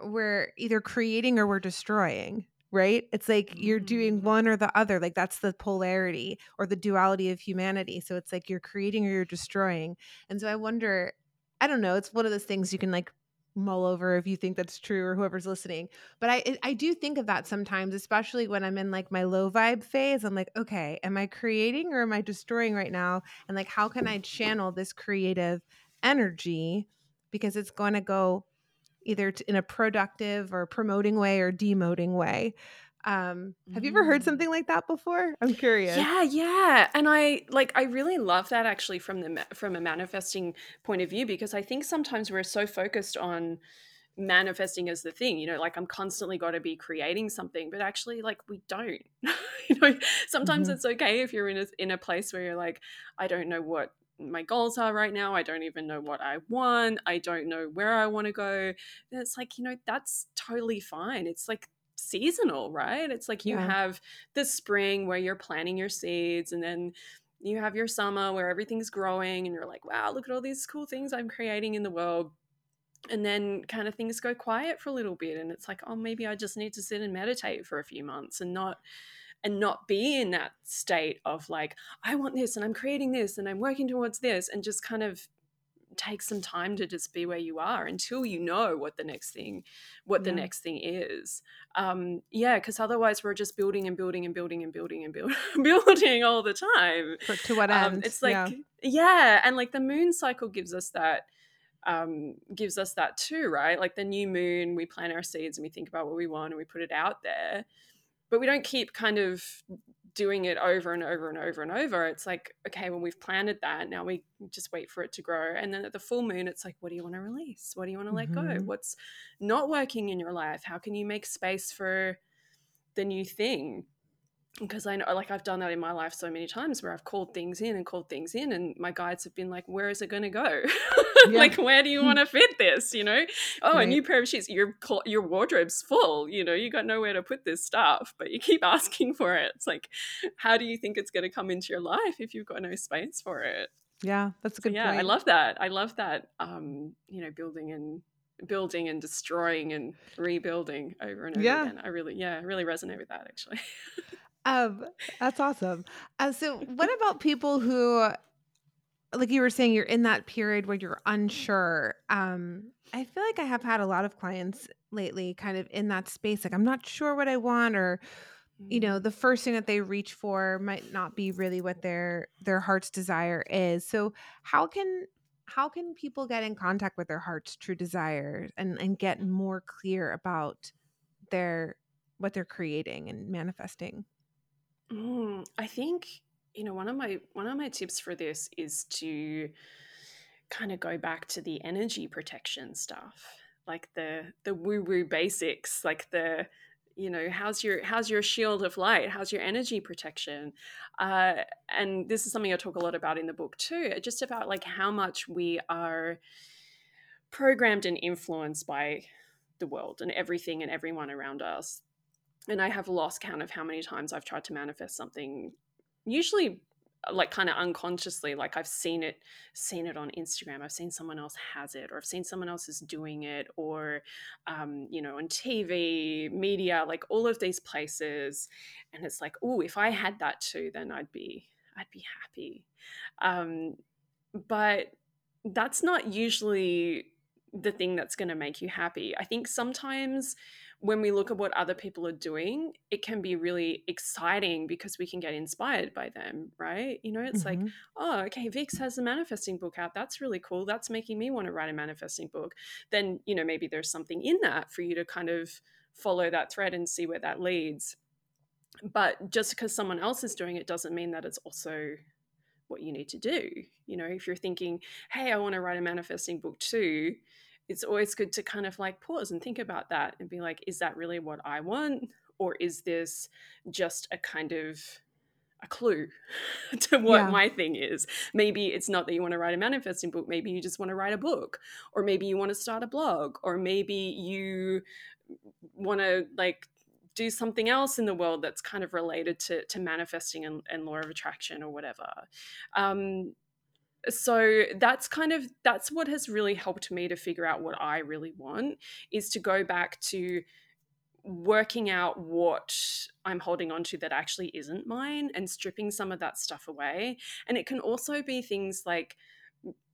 we're either creating or we're destroying right? It's like you're doing Mm. one or the other like that's the polarity or the duality of humanity. So it's like you're creating or you're destroying. And so i wonder i don't know it's one of those things you can like mull over if you think that's true or whoever's listening. But i i do think of that sometimes especially when i'm in like my low vibe phase. I'm like okay am i creating or am i destroying right now? And like how can i channel this creative energy? Because it's going to go either in a productive or promoting way or demoting way. Um, have you ever heard Mm. something like that before? I'm curious. Yeah, yeah, and I like I really love that actually from the from a manifesting point of view because I think sometimes we're so focused on manifesting as the thing, you know, like I'm constantly got to be creating something, but actually like we don't. you know, sometimes Mhm. it's okay if you're in a in a place where you're like I don't know what my goals are right now. I don't even know what I want. I don't know where I want to go. And it's like, you know, that's totally fine. It's like seasonal, right? It's like you Yeah. have the spring where you're planting your seeds and then you have your summer where everything's growing and you're like, wow, look at all these cool things I'm creating in the world. And then kind of things go quiet for a little bit and it's like, oh, maybe I just need to sit and meditate for a few months and not and not be in that state of like, I want this and I'm creating this and I'm working towards this and just kind of take some time to just be where you are until you know what the next thing what the next thing is. Um yeah because otherwise we're just building and building and building and building and build, building all the time. For, to what um end? it's like yeah. yeah and like the moon cycle gives us that um gives us that too right? Like the new moon we plant our seeds and we think about what we want and we put it out there but we don't keep kind of doing it over and over and over and over. It's like, okay, well, we've planted that. Now we just wait for it to grow. And then at the full moon, it's like, what do you want to release? What do you want to let go? Mhm. What's not working in your life? How can you make space for the new thing? Because I know, like, I've done that in my life so many times where I've called things in and called things in, and my guides have been like, where is it going to go? Yeah. like, where do you want to fit this? You know? oh, a new pair of shoes. Your your wardrobe's full. You know, you got nowhere to put this stuff, but you keep asking for it. It's like, how do you think it's going to come into your life if you've got no space for it? Yeah, that's a So good yeah, point. I love that. I love that. Um, you know, building and building and destroying and rebuilding over and over Yeah. again. I really, yeah, I really resonate with that actually. Um, that's awesome. Uh, so, what about people who, like you were saying, you're in that period where you're unsure? Um, I feel like I have had a lot of clients lately, kind of in that space. Like, I'm not sure what I want, or you know, Mm. the first thing that they reach for might not be really what their their heart's desire is. So, how can how can people get in contact with their heart's true desires and and get more clear about their what they're creating and manifesting? Mm, I think you know one of my one of my tips for this is to kind of go back to the energy protection stuff, like the the woo woo basics, like the you know how's your how's your shield of light, how's your energy protection, uh, and this is something I talk a lot about in the book too, just about like how much we are programmed and influenced by the world and everything and everyone around us. And I have lost count of how many times I've tried to manifest something, usually uh, like kind of unconsciously. Like I've seen it, seen it on Instagram. I've seen someone else has it, or I've seen someone else is doing it, or um, you know, on TV, media, like all of these places. And it's like, oh, if I had that too, then I'd be, I'd be happy. Um, but that's not usually the thing that's going to make you happy. I think sometimes when we look at what other people are doing, it can be really exciting because we can get inspired by them, right? You know, it's like, Mhm. oh, okay, Vix has a manifesting book out. That's really cool. That's making me want to write a manifesting book. Then, you know, maybe there's something in that for you to kind of follow that thread and see where that leads. But just because someone else is doing it doesn't mean that it's also what you need to do. You know, if you're thinking, hey, I want to write a manifesting book too, it's always good to kind of like pause and think about that and be like, is that really what I want? Or is this just a kind of a clue to what Yeah. my thing is? Maybe it's not that you want to write a manifesting book, maybe you just want to write a book, or maybe you want to start a blog, or maybe you want to like do something else in the world that's kind of related to, to manifesting and, and law of attraction or whatever. Um, so that's kind of that's what has really helped me to figure out what I really want is to go back to working out what I'm holding on to that actually isn't mine and stripping some of that stuff away. And it can also be things like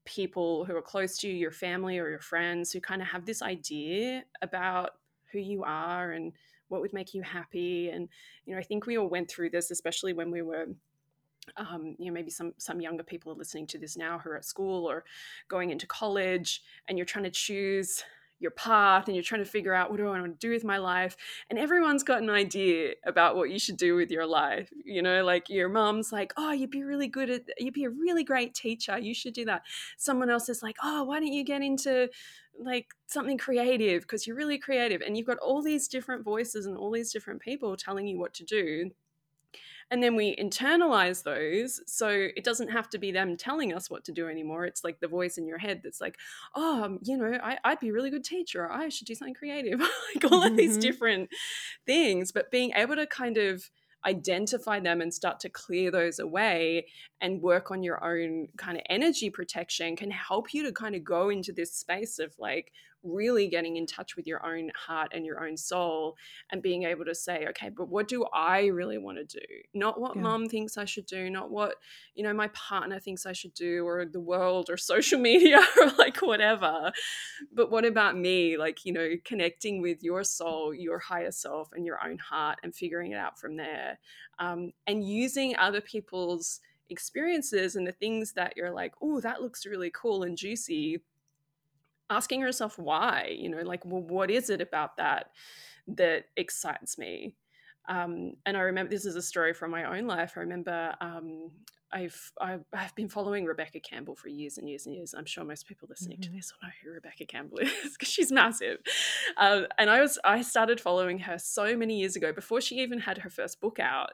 people who are close to you, your family or your friends, who kind of have this idea about who you are and what would make you happy. And, you know, I think we all went through this, especially when we were um, you know maybe some some younger people are listening to this now who are at school or going into college and you're trying to choose your path and you're trying to figure out what do I want to do with my life? And everyone's got an idea about what you should do with your life you know like your mom's like oh you'd be really good at you'd be a really great teacher you should do that. Someone else is like oh why don't you get into like something creative? Because you're really creative and you've got all these different voices and all these different people telling you what to do and then we internalize those so it doesn't have to be them telling us what to do anymore. It's like the voice in your head that's like oh um, you know I, would be a really good teacher. I should do something creative. Like all of these mm-hmm. different things but being able to kind of identify them and start to clear those away and work on your own kind of energy protection can help you to kind of go into this space of like really getting in touch with your own heart and your own soul and being able to say okay but what do i really want to do? Not what yeah. mom thinks i should do not what you know my partner thinks i should do or the world or social media or like whatever but what about me? Like you know connecting with your soul your higher self and your own heart and figuring it out from there um, and using other people's experiences and the things that you're like oh that looks really cool and juicy asking herself why you know like well what is it about that that excites me um, and i remember this is a story from my own life i remember um, I've, I've, I've been following Rebecca Campbell for years and years and years. I'm sure most people listening mm-hmm. to this will know who Rebecca Campbell is because she's massive. Um, and I was I started following her so many years ago before she even had her first book out.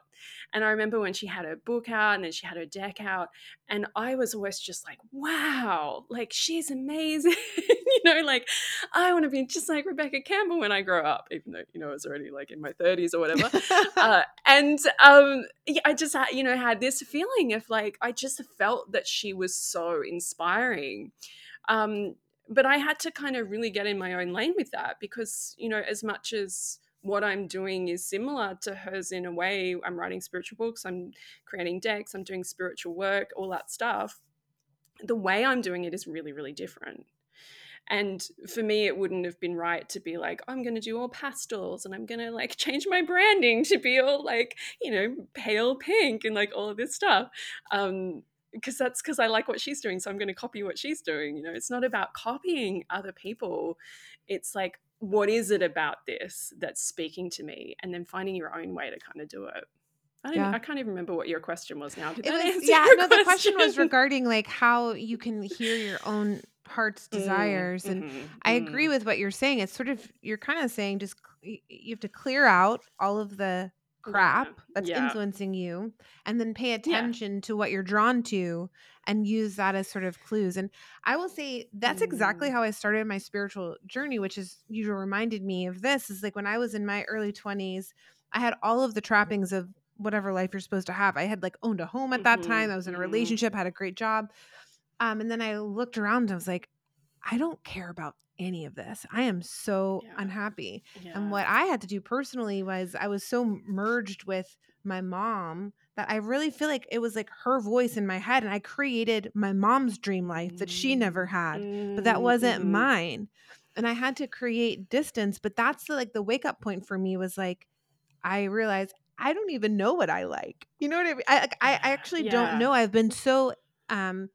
And I remember when she had her book out and then she had her deck out, and I was always just like, wow, like she's amazing. you know, like I want to be just like Rebecca Campbell when I grow up, even though you know I was already like in my 30s or whatever. uh, and um, I just had, you know had this feeling of like I just felt that she was so inspiring. Um, but I had to kind of really get in my own lane with that because, you know, as much as what I'm doing is similar to hers in a way, I'm writing spiritual books, I'm creating decks, I'm doing spiritual work, all that stuff. The way I'm doing it is really, really different. And for me, it wouldn't have been right to be like, I'm going to do all pastels and I'm going to like change my branding to be all like, you know, pale pink and like all of this stuff. Um, because that's because I like what she's doing. So I'm going to copy what she's doing. You know, it's not about copying other people. It's like, what is it about this that's speaking to me? And then finding your own way to kind of do it. I, don't yeah. even, I can't even remember what your question was now. Did it that was, yeah, no, question? the question was regarding like how you can hear your own heart's mm, desires. Mm, and mm-hmm, I agree mm. with what you're saying. It's sort of, you're kind of saying just you have to clear out all of the crap yeah. that's yeah. influencing you and then pay attention yeah. to what you're drawn to and use that as sort of clues and i will say that's mm. exactly how i started my spiritual journey which is you reminded me of this is like when i was in my early 20s i had all of the trappings of whatever life you're supposed to have i had like owned a home at that mm-hmm. time i was in a mm-hmm. relationship had a great job um, and then I looked around and I was like, I don't care about any of this. I am so yeah. unhappy. Yeah. And what I had to do personally was I was so merged with my mom that I really feel like it was like her voice in my head. And I created my mom's dream life that she never had, mm-hmm. but that wasn't mm-hmm. mine. And I had to create distance. But that's the, like the wake up point for me was like, I realized I don't even know what I like. You know what I mean? I, I, I actually yeah. don't know. I've been so, um,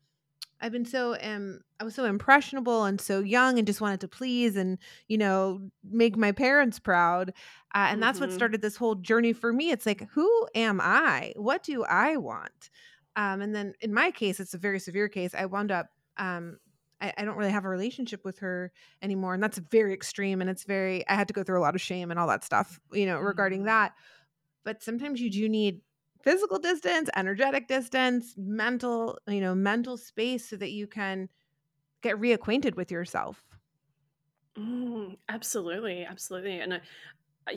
I've been so um I was so impressionable and so young and just wanted to please and you know make my parents proud. Uh, and that's mm-hmm. what started this whole journey for me. It's like who am I? What do I want? Um, and then in my case, it's a very severe case. I wound up um, I, I, don't really have a relationship with her anymore, and that's very extreme. And it's very I had to go through a lot of shame and all that stuff, you know, regarding mm-hmm. that. But sometimes you do need physical distance, energetic distance, mental, you know, mental space so that you can get reacquainted with yourself. Mm, absolutely, absolutely. And I,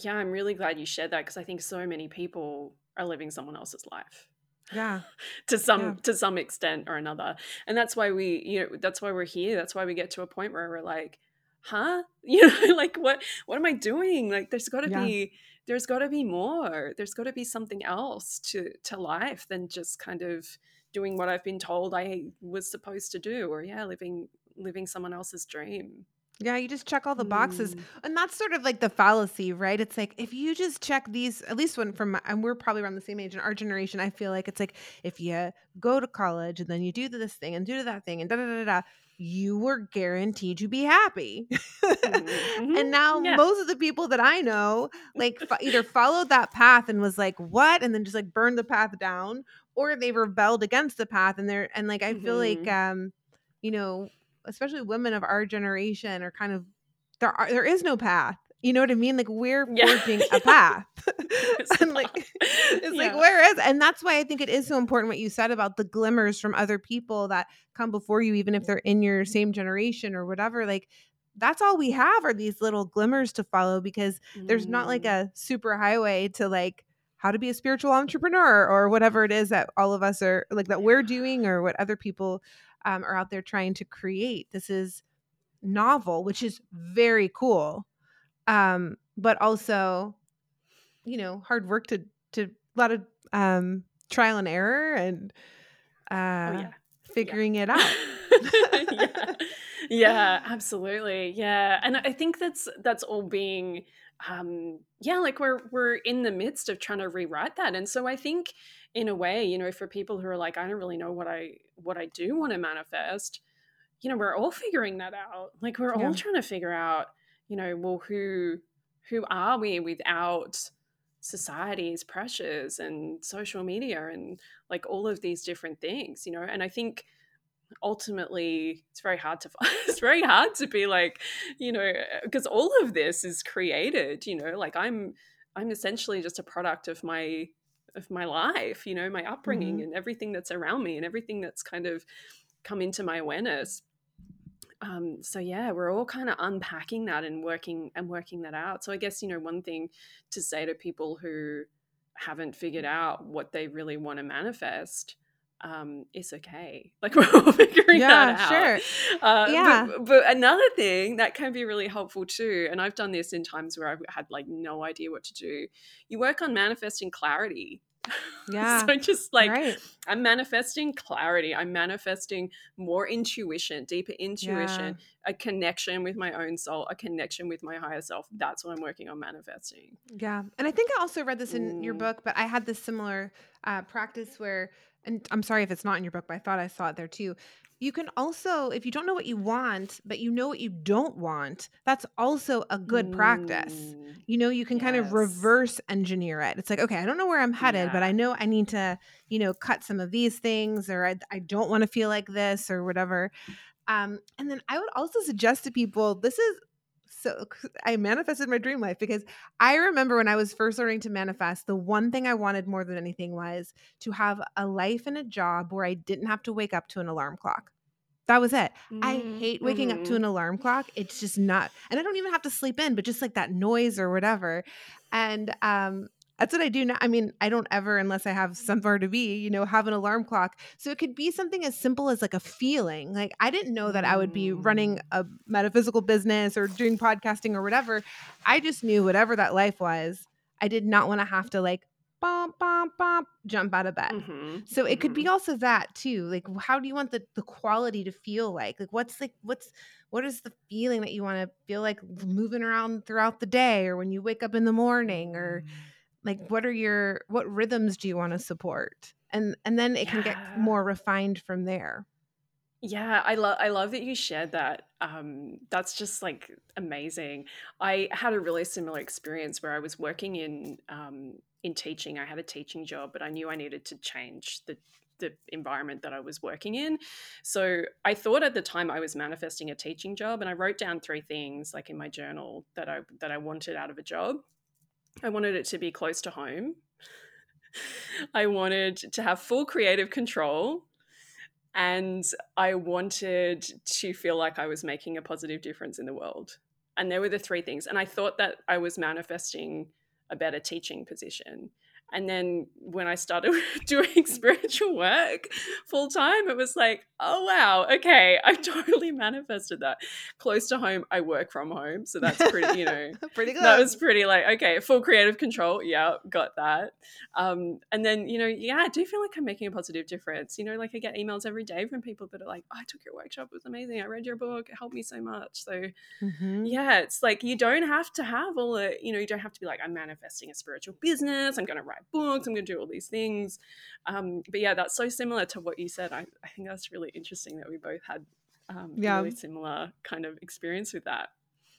yeah, I'm really glad you shared that because I think so many people are living someone else's life. Yeah. to some Yeah. to some extent or another. And that's why we, you know, that's why we're here. That's why we get to a point where we're like, huh? You know, like what what am I doing? Like there's got to Yeah. be there's got to be more. There's got to be something else to to life than just kind of doing what I've been told I was supposed to do or yeah, living living someone else's dream. Yeah, you just check all the boxes. Mm. And that's sort of like the fallacy, right? It's like if you just check these, at least when from, and we're probably around the same age in our generation, I feel like it's like if you go to college and then you do this thing and do that thing and da da da, da, you were guaranteed to be happy. mhm. and now Yeah. most of the people that I know, like fo- either followed that path and was like, what? And then just like burned the path down, or they rebelled against the path. And they're, and like, I feel like, Mhm. um, you know, especially women of our generation are kind of there are there is no path. You know what I mean? Like we're Yeah. forging a path. And like it's like where is and that's why I think it is so important what you said about the glimmers from other people that come before you, even if they're in your same generation or whatever. Like that's all we have are these little glimmers to follow because there's not like Mm. a super highway to like how to be a spiritual entrepreneur or whatever it is that all of us are like that we're doing or what other people um, are out there trying to create. This is novel, which is very cool, um, but also, you know, hard work to to a lot of um, trial and error and Oh uh, yeah. figuring it out. yeah. yeah absolutely yeah and i think that's that's all being um yeah like we're we're in the midst of trying to rewrite that and so i think in a way you know for people who are like i don't really know what i what i do want to manifest you know we're all figuring that out like we're Yeah. all trying to figure out you know well who who are we without society's pressures and social media and like all of these different things you know? And i think ultimately it's very hard to it's very hard to be like you know because all of this is created you know? Like i'm i'm essentially just a product of my of my life you know my upbringing Mhm. and everything that's around me and everything that's kind of come into my awareness um, so yeah we're all kind of unpacking that and working and working that out so i guess you know one thing to say to people who haven't figured out what they really want to manifest um, it's okay like we're all figuring Yeah, that out sure. uh, Yeah. but, but another thing that can be really helpful too and i've done this in times where i've had like no idea what to do you work on manifesting clarity Yeah. so just like right. I'm manifesting clarity. I'm manifesting more intuition, deeper intuition, a connection with my own soul, a connection with my higher self. That's what I'm working on manifesting. Yeah. And I think I also read this in your Mm. book, but I had this similar uh, practice where, and I'm sorry if it's not in your book, but I thought I saw it there too. You can also, if you don't know what you want, but you know what you don't want, that's also a good practice. Mm, You know, you can kind of reverse engineer it. It's like, okay, I don't know where I'm headed, but I know I need to, you know, cut some of these things, or I, I don't want to feel like this, or whatever. Um, and then I would also suggest to people this is so I manifested my dream life because I remember when I was first learning to manifest, the one thing I wanted more than anything was to have a life and a job where I didn't have to wake up to an alarm clock. That was it. I Mm, hate waking up to mhm. an alarm clock. It's just not, and I don't even have to sleep in, but just like that noise or whatever. And um, that's what I do now. I mean, I don't ever, unless I have somewhere to be, you know, have an alarm clock. So it could be something as simple as like a feeling. Like I didn't know that I would be running Mm. a metaphysical business or doing podcasting or whatever. I just knew whatever that life was, I did not want to have to like bump, bump, bump, jump out of bed. Mhm, So it could be also that too. Like how do you want the the quality to feel like? Like what's like what's what is the feeling that you want to feel like moving around throughout the day or when you wake up in the morning or Mm. Like what are your what rhythms do you want to support? And and then it can get more refined from there. Yeah, I love I love that you shared that. Um, that's just like amazing. I had a really similar experience where I was working in um, in teaching. I had a teaching job, but I knew I needed to change the the environment that I was working in. So I thought at the time I was manifesting a teaching job, and I wrote down three things like in my journal that I that I wanted out of a job. I wanted it to be close to home. I wanted to have full creative control and I wanted to feel like I was making a positive difference in the world. And there were the three things. And I thought that I was manifesting a better teaching position. And then when I started doing spiritual work full time, it was like, oh, wow, okay, I totally manifested that. Close to home, I work from home. So that's pretty, you know, pretty good. That was pretty like, okay, full creative control. Yeah, got that. Um, and then, you know, yeah, I do feel like I'm making a positive difference. You know, like I get emails every day from people that are like, oh, I took your workshop, it was amazing. I read your book, it helped me so much. So, mm-hmm. yeah, it's like you don't have to have all the, you know, you don't have to be like, I'm manifesting a spiritual business, I'm going to write write books, I'm going to do all these things. Um, but yeah, that's so similar to what you said. I, I think that's really interesting that we both had um, yeah. really similar kind of experience with that.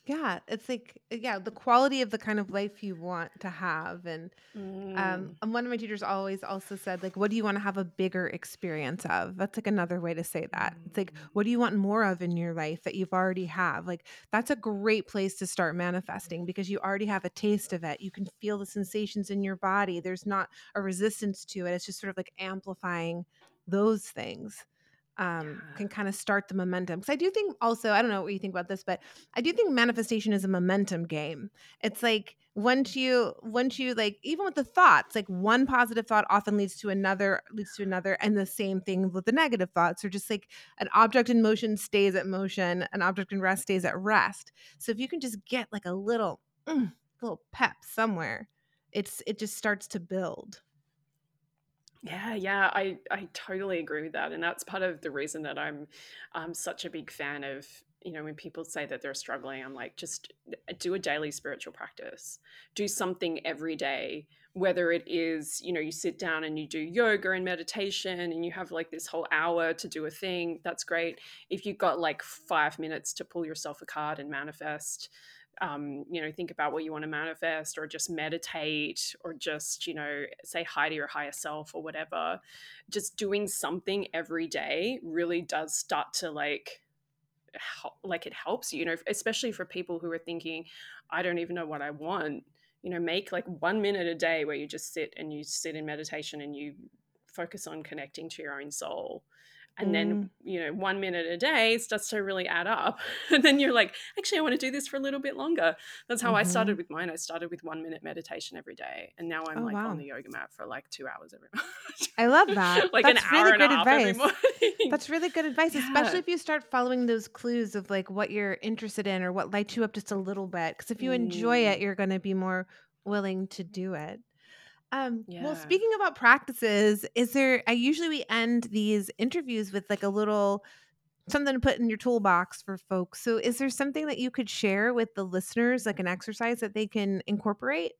Yeah, it's like yeah, the quality of the kind of life you want to have, and um, mm. and one of my teachers always also said like, what do you want to have a bigger experience of? That's like another way to say that. It's like, mm. what do you want more of in your life that you've already have? Like that's a great place to start manifesting because you already have a taste of it. You can feel the sensations in your body. There's not a resistance to it. It's just sort of like amplifying those things um, yeah. can kind of start the momentum. Because I do think also, I don't know what you think about this, but I do think manifestation is a momentum game. It's like once you once you like even with the thoughts, like one positive thought often leads to another, leads to another, and the same thing with the negative thoughts. Or just like an object in motion stays at motion, an object in rest stays at rest. So if you can just get like a little mm, little pep somewhere, it's it just starts to build. Yeah, yeah, I I totally agree with that, and that's part of the reason that I'm I'm such a big fan of you know when people say that they're struggling i'm like just uh, do a daily spiritual practice. Do something every day whether it is you know you sit down and you do yoga and meditation and you have like this whole hour to do a thing that's great. If you've got like five minutes to pull yourself a card and manifest um, you know, think about what you want to manifest or just meditate or just, you know, say hi to your higher self or whatever. Just doing something every day really does start to like, help, like it helps you, you know, especially for people who are thinking, I don't even know what I want. You know, make like one minute a day where you just sit and you sit in meditation and you focus on connecting to your own soul and mm. then you know one minute a day starts to really add up and then you're like actually i want to do this for a little bit longer that's how mm-hmm. i started with mine i started with one minute meditation every day and now i'm oh, like wow. on the yoga mat for like two hours every i love that like that's an really good advice that's really good advice yeah. especially if you start following those clues of like what you're interested in or what lights you up just a little bit because if you mm. enjoy it mm. you're going to be more willing to do it um, yeah. Well, speaking about practices, is there? I usually we end these interviews with like a little something to put in your toolbox for folks. So, is there something that you could share with the listeners, like an exercise that they can incorporate?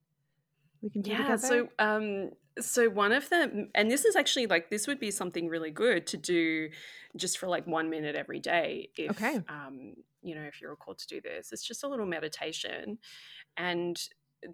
We can do yeah. Together? So, um, so one of them, and this is actually like this would be something really good to do, just for like one minute every day. If, okay. Um, you know, if you're called to do this, it's just a little meditation, and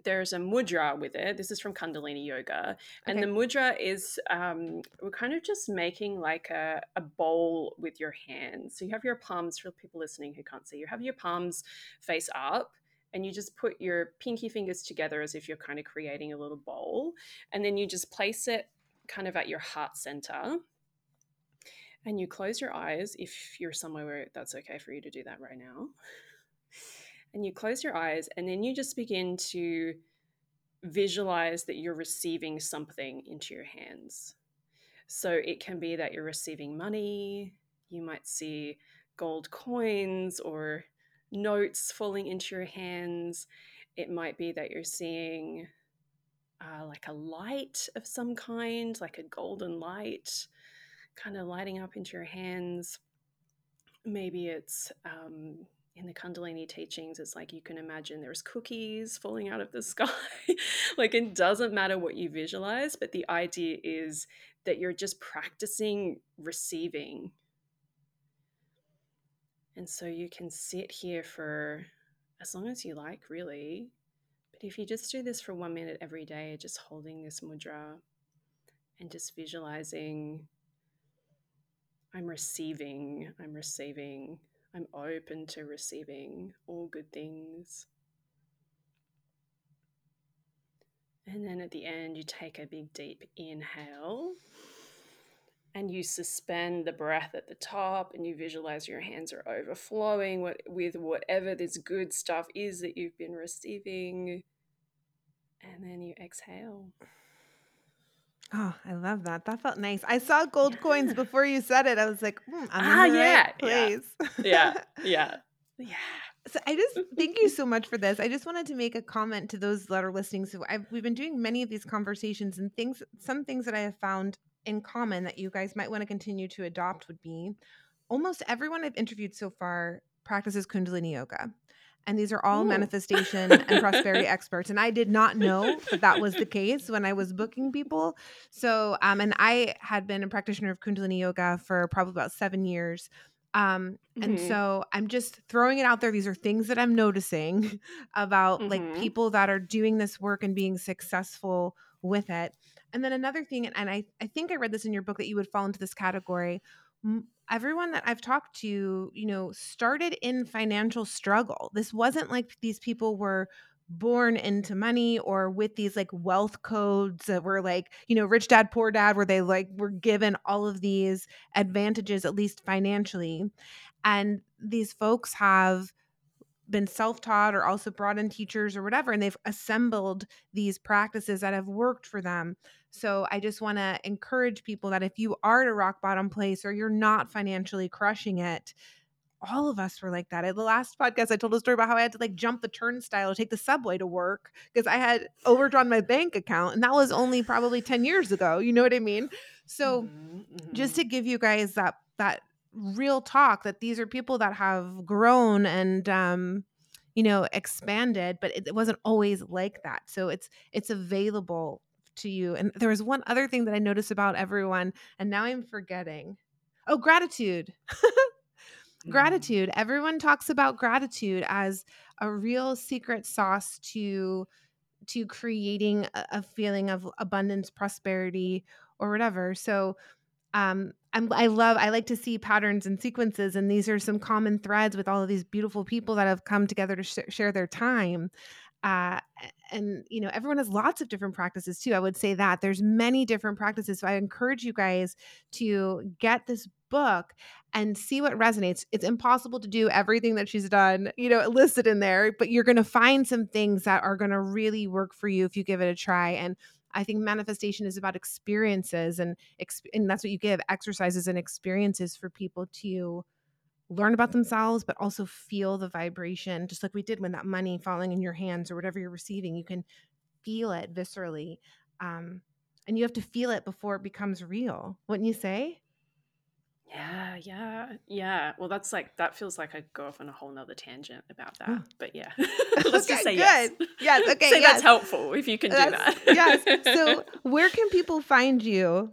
there's a mudra with it. This is from Kundalini Yoga. And okay. the mudra is um, we're kind of just making like a, a bowl with your hands. So you have your palms, for people listening who can't see, you have your palms face up and you just put your pinky fingers together as if you're kind of creating a little bowl. And then you just place it kind of at your heart center. And you close your eyes if you're somewhere where that's okay for you to do that right now and you close your eyes and then you just begin to visualize that you're receiving something into your hands. So it can be that you're receiving money, you might see gold coins or notes falling into your hands. It might be that you're seeing uh, like a light of some kind, like a golden light, kind of lighting up into your hands. Maybe it's um, in the Kundalini teachings, it's like you can imagine there's cookies falling out of the sky. like it doesn't matter what you visualize, but the idea is that you're just practicing receiving. And so you can sit here for as long as you like, really. But if you just do this for one minute every day, just holding this mudra and just visualizing, I'm receiving, I'm receiving I'm open to receiving all good things. And then at the end, you take a big deep inhale and you suspend the breath at the top and you visualize your hands are overflowing with whatever this good stuff is that you've been receiving. And then you exhale. Oh, I love that. That felt nice. I saw gold yeah. coins before you said it. I was like, mm, I'm ah, in the yeah, right place. Yeah, yeah, yeah. So I just thank you so much for this. I just wanted to make a comment to those that are listening. So I've, we've been doing many of these conversations and things. Some things that I have found in common that you guys might want to continue to adopt would be almost everyone I've interviewed so far practices Kundalini yoga. And these are all Ooh. manifestation and prosperity experts. And I did not know that that was the case when I was booking people. So, um, and I had been a practitioner of Kundalini yoga for probably about seven years. Um, mm-hmm. and so I'm just throwing it out there. These are things that I'm noticing about mm-hmm. like people that are doing this work and being successful with it. And then another thing, and I, I think I read this in your book that you would fall into this category. Everyone that I've talked to, you know, started in financial struggle. This wasn't like these people were born into money or with these like wealth codes that were like you know rich dad poor dad where they like were given all of these advantages at least financially and these folks have been self-taught or also brought in teachers or whatever and they've assembled these practices that have worked for them so i just want to encourage people that if you are at a rock bottom place or you're not financially crushing it all of us were like that. At the last podcast, I told a story about how I had to like jump the turnstile to take the subway to work because I had overdrawn my bank account. And that was only probably 10 years ago. You know what I mean? So mm-hmm, mm-hmm. just to give you guys that, that real talk that these are people that have grown and, um, you know, expanded, but it wasn't always like that. So it's, it's available to you. And there was one other thing that I noticed about everyone, and now I'm forgetting. Oh, gratitude. Mm-hmm. Gratitude. Everyone talks about gratitude as a real secret sauce to to creating a, a feeling of abundance, prosperity, or whatever. So um, I'm, I love, I like to see patterns and sequences, and these are some common threads with all of these beautiful people that have come together to sh- share their time. Uh, and you know, everyone has lots of different practices too. I would say that there's many different practices. So I encourage you guys to get this book and see what resonates. It's impossible to do everything that she's done, you know, listed in there, but you're going to find some things that are going to really work for you if you give it a try. And I think manifestation is about experiences and and that's what you give exercises and experiences for people to learn about themselves but also feel the vibration just like we did when that money falling in your hands or whatever you're receiving you can feel it viscerally um, and you have to feel it before it becomes real wouldn't you say yeah, yeah, yeah. Well, that's like that feels like I go off on a whole nother tangent about that. But yeah, let's okay, just say good. yes. Yes, okay, say yes. that's helpful if you can that's, do that. yes. So, where can people find you?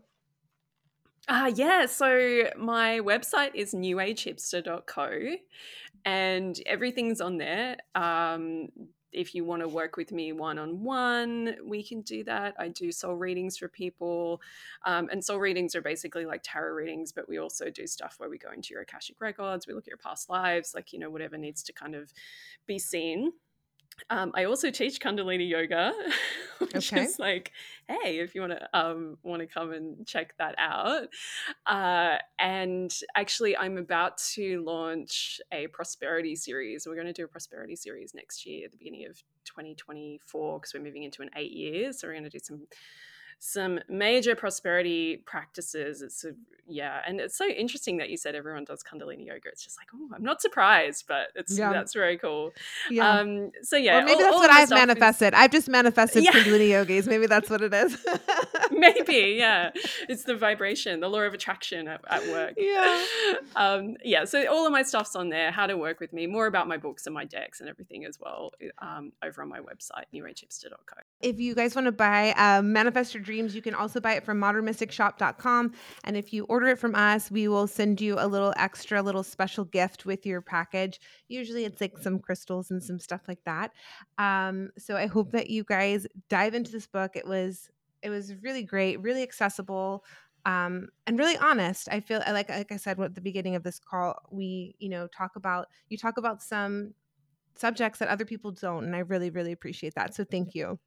Ah, uh, yeah. So my website is newagehipster.co and everything's on there. Um, if you want to work with me one on one, we can do that. I do soul readings for people. Um, and soul readings are basically like tarot readings, but we also do stuff where we go into your Akashic records, we look at your past lives, like, you know, whatever needs to kind of be seen. Um, I also teach Kundalini yoga, which okay. is like, hey, if you want to um, want to come and check that out. Uh, and actually, I'm about to launch a prosperity series. We're going to do a prosperity series next year at the beginning of 2024 because we're moving into an eight years. So we're going to do some some major prosperity practices. It's a, yeah, and it's so interesting that you said everyone does Kundalini yoga. It's just like, oh, I'm not surprised, but it's yeah. that's very cool. Yeah. Um, so yeah, or maybe all, that's all what I've manifested. Is... I've just manifested yeah. Kundalini yogis. Maybe that's what it is. maybe, yeah. It's the vibration, the law of attraction at, at work. Yeah. Um, yeah. So all of my stuff's on there. How to work with me, more about my books and my decks and everything as well. Um, over on my website, newagehipster.co. If you guys want to buy uh, Manifest Your Dreams, you can also buy it from modernmysticshop.com. And if you order it from us, we will send you a little extra, little special gift with your package. Usually it's like some crystals and some stuff like that. Um, so I hope that you guys dive into this book. It was it was really great, really accessible. Um, and really honest. I feel like, like I said at the beginning of this call, we, you know, talk about you talk about some subjects that other people don't, and I really, really appreciate that. So thank you.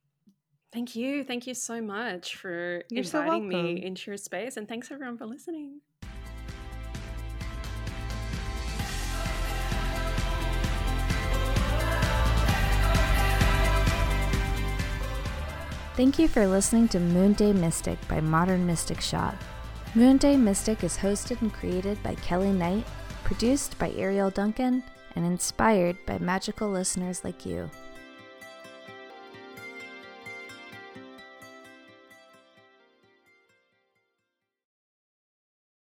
Thank you. Thank you so much for You're inviting so me into your space. And thanks everyone for listening. Thank you for listening to Moonday Mystic by Modern Mystic Shop. Moonday Mystic is hosted and created by Kelley Knight, produced by Ariel Duncan, and inspired by magical listeners like you.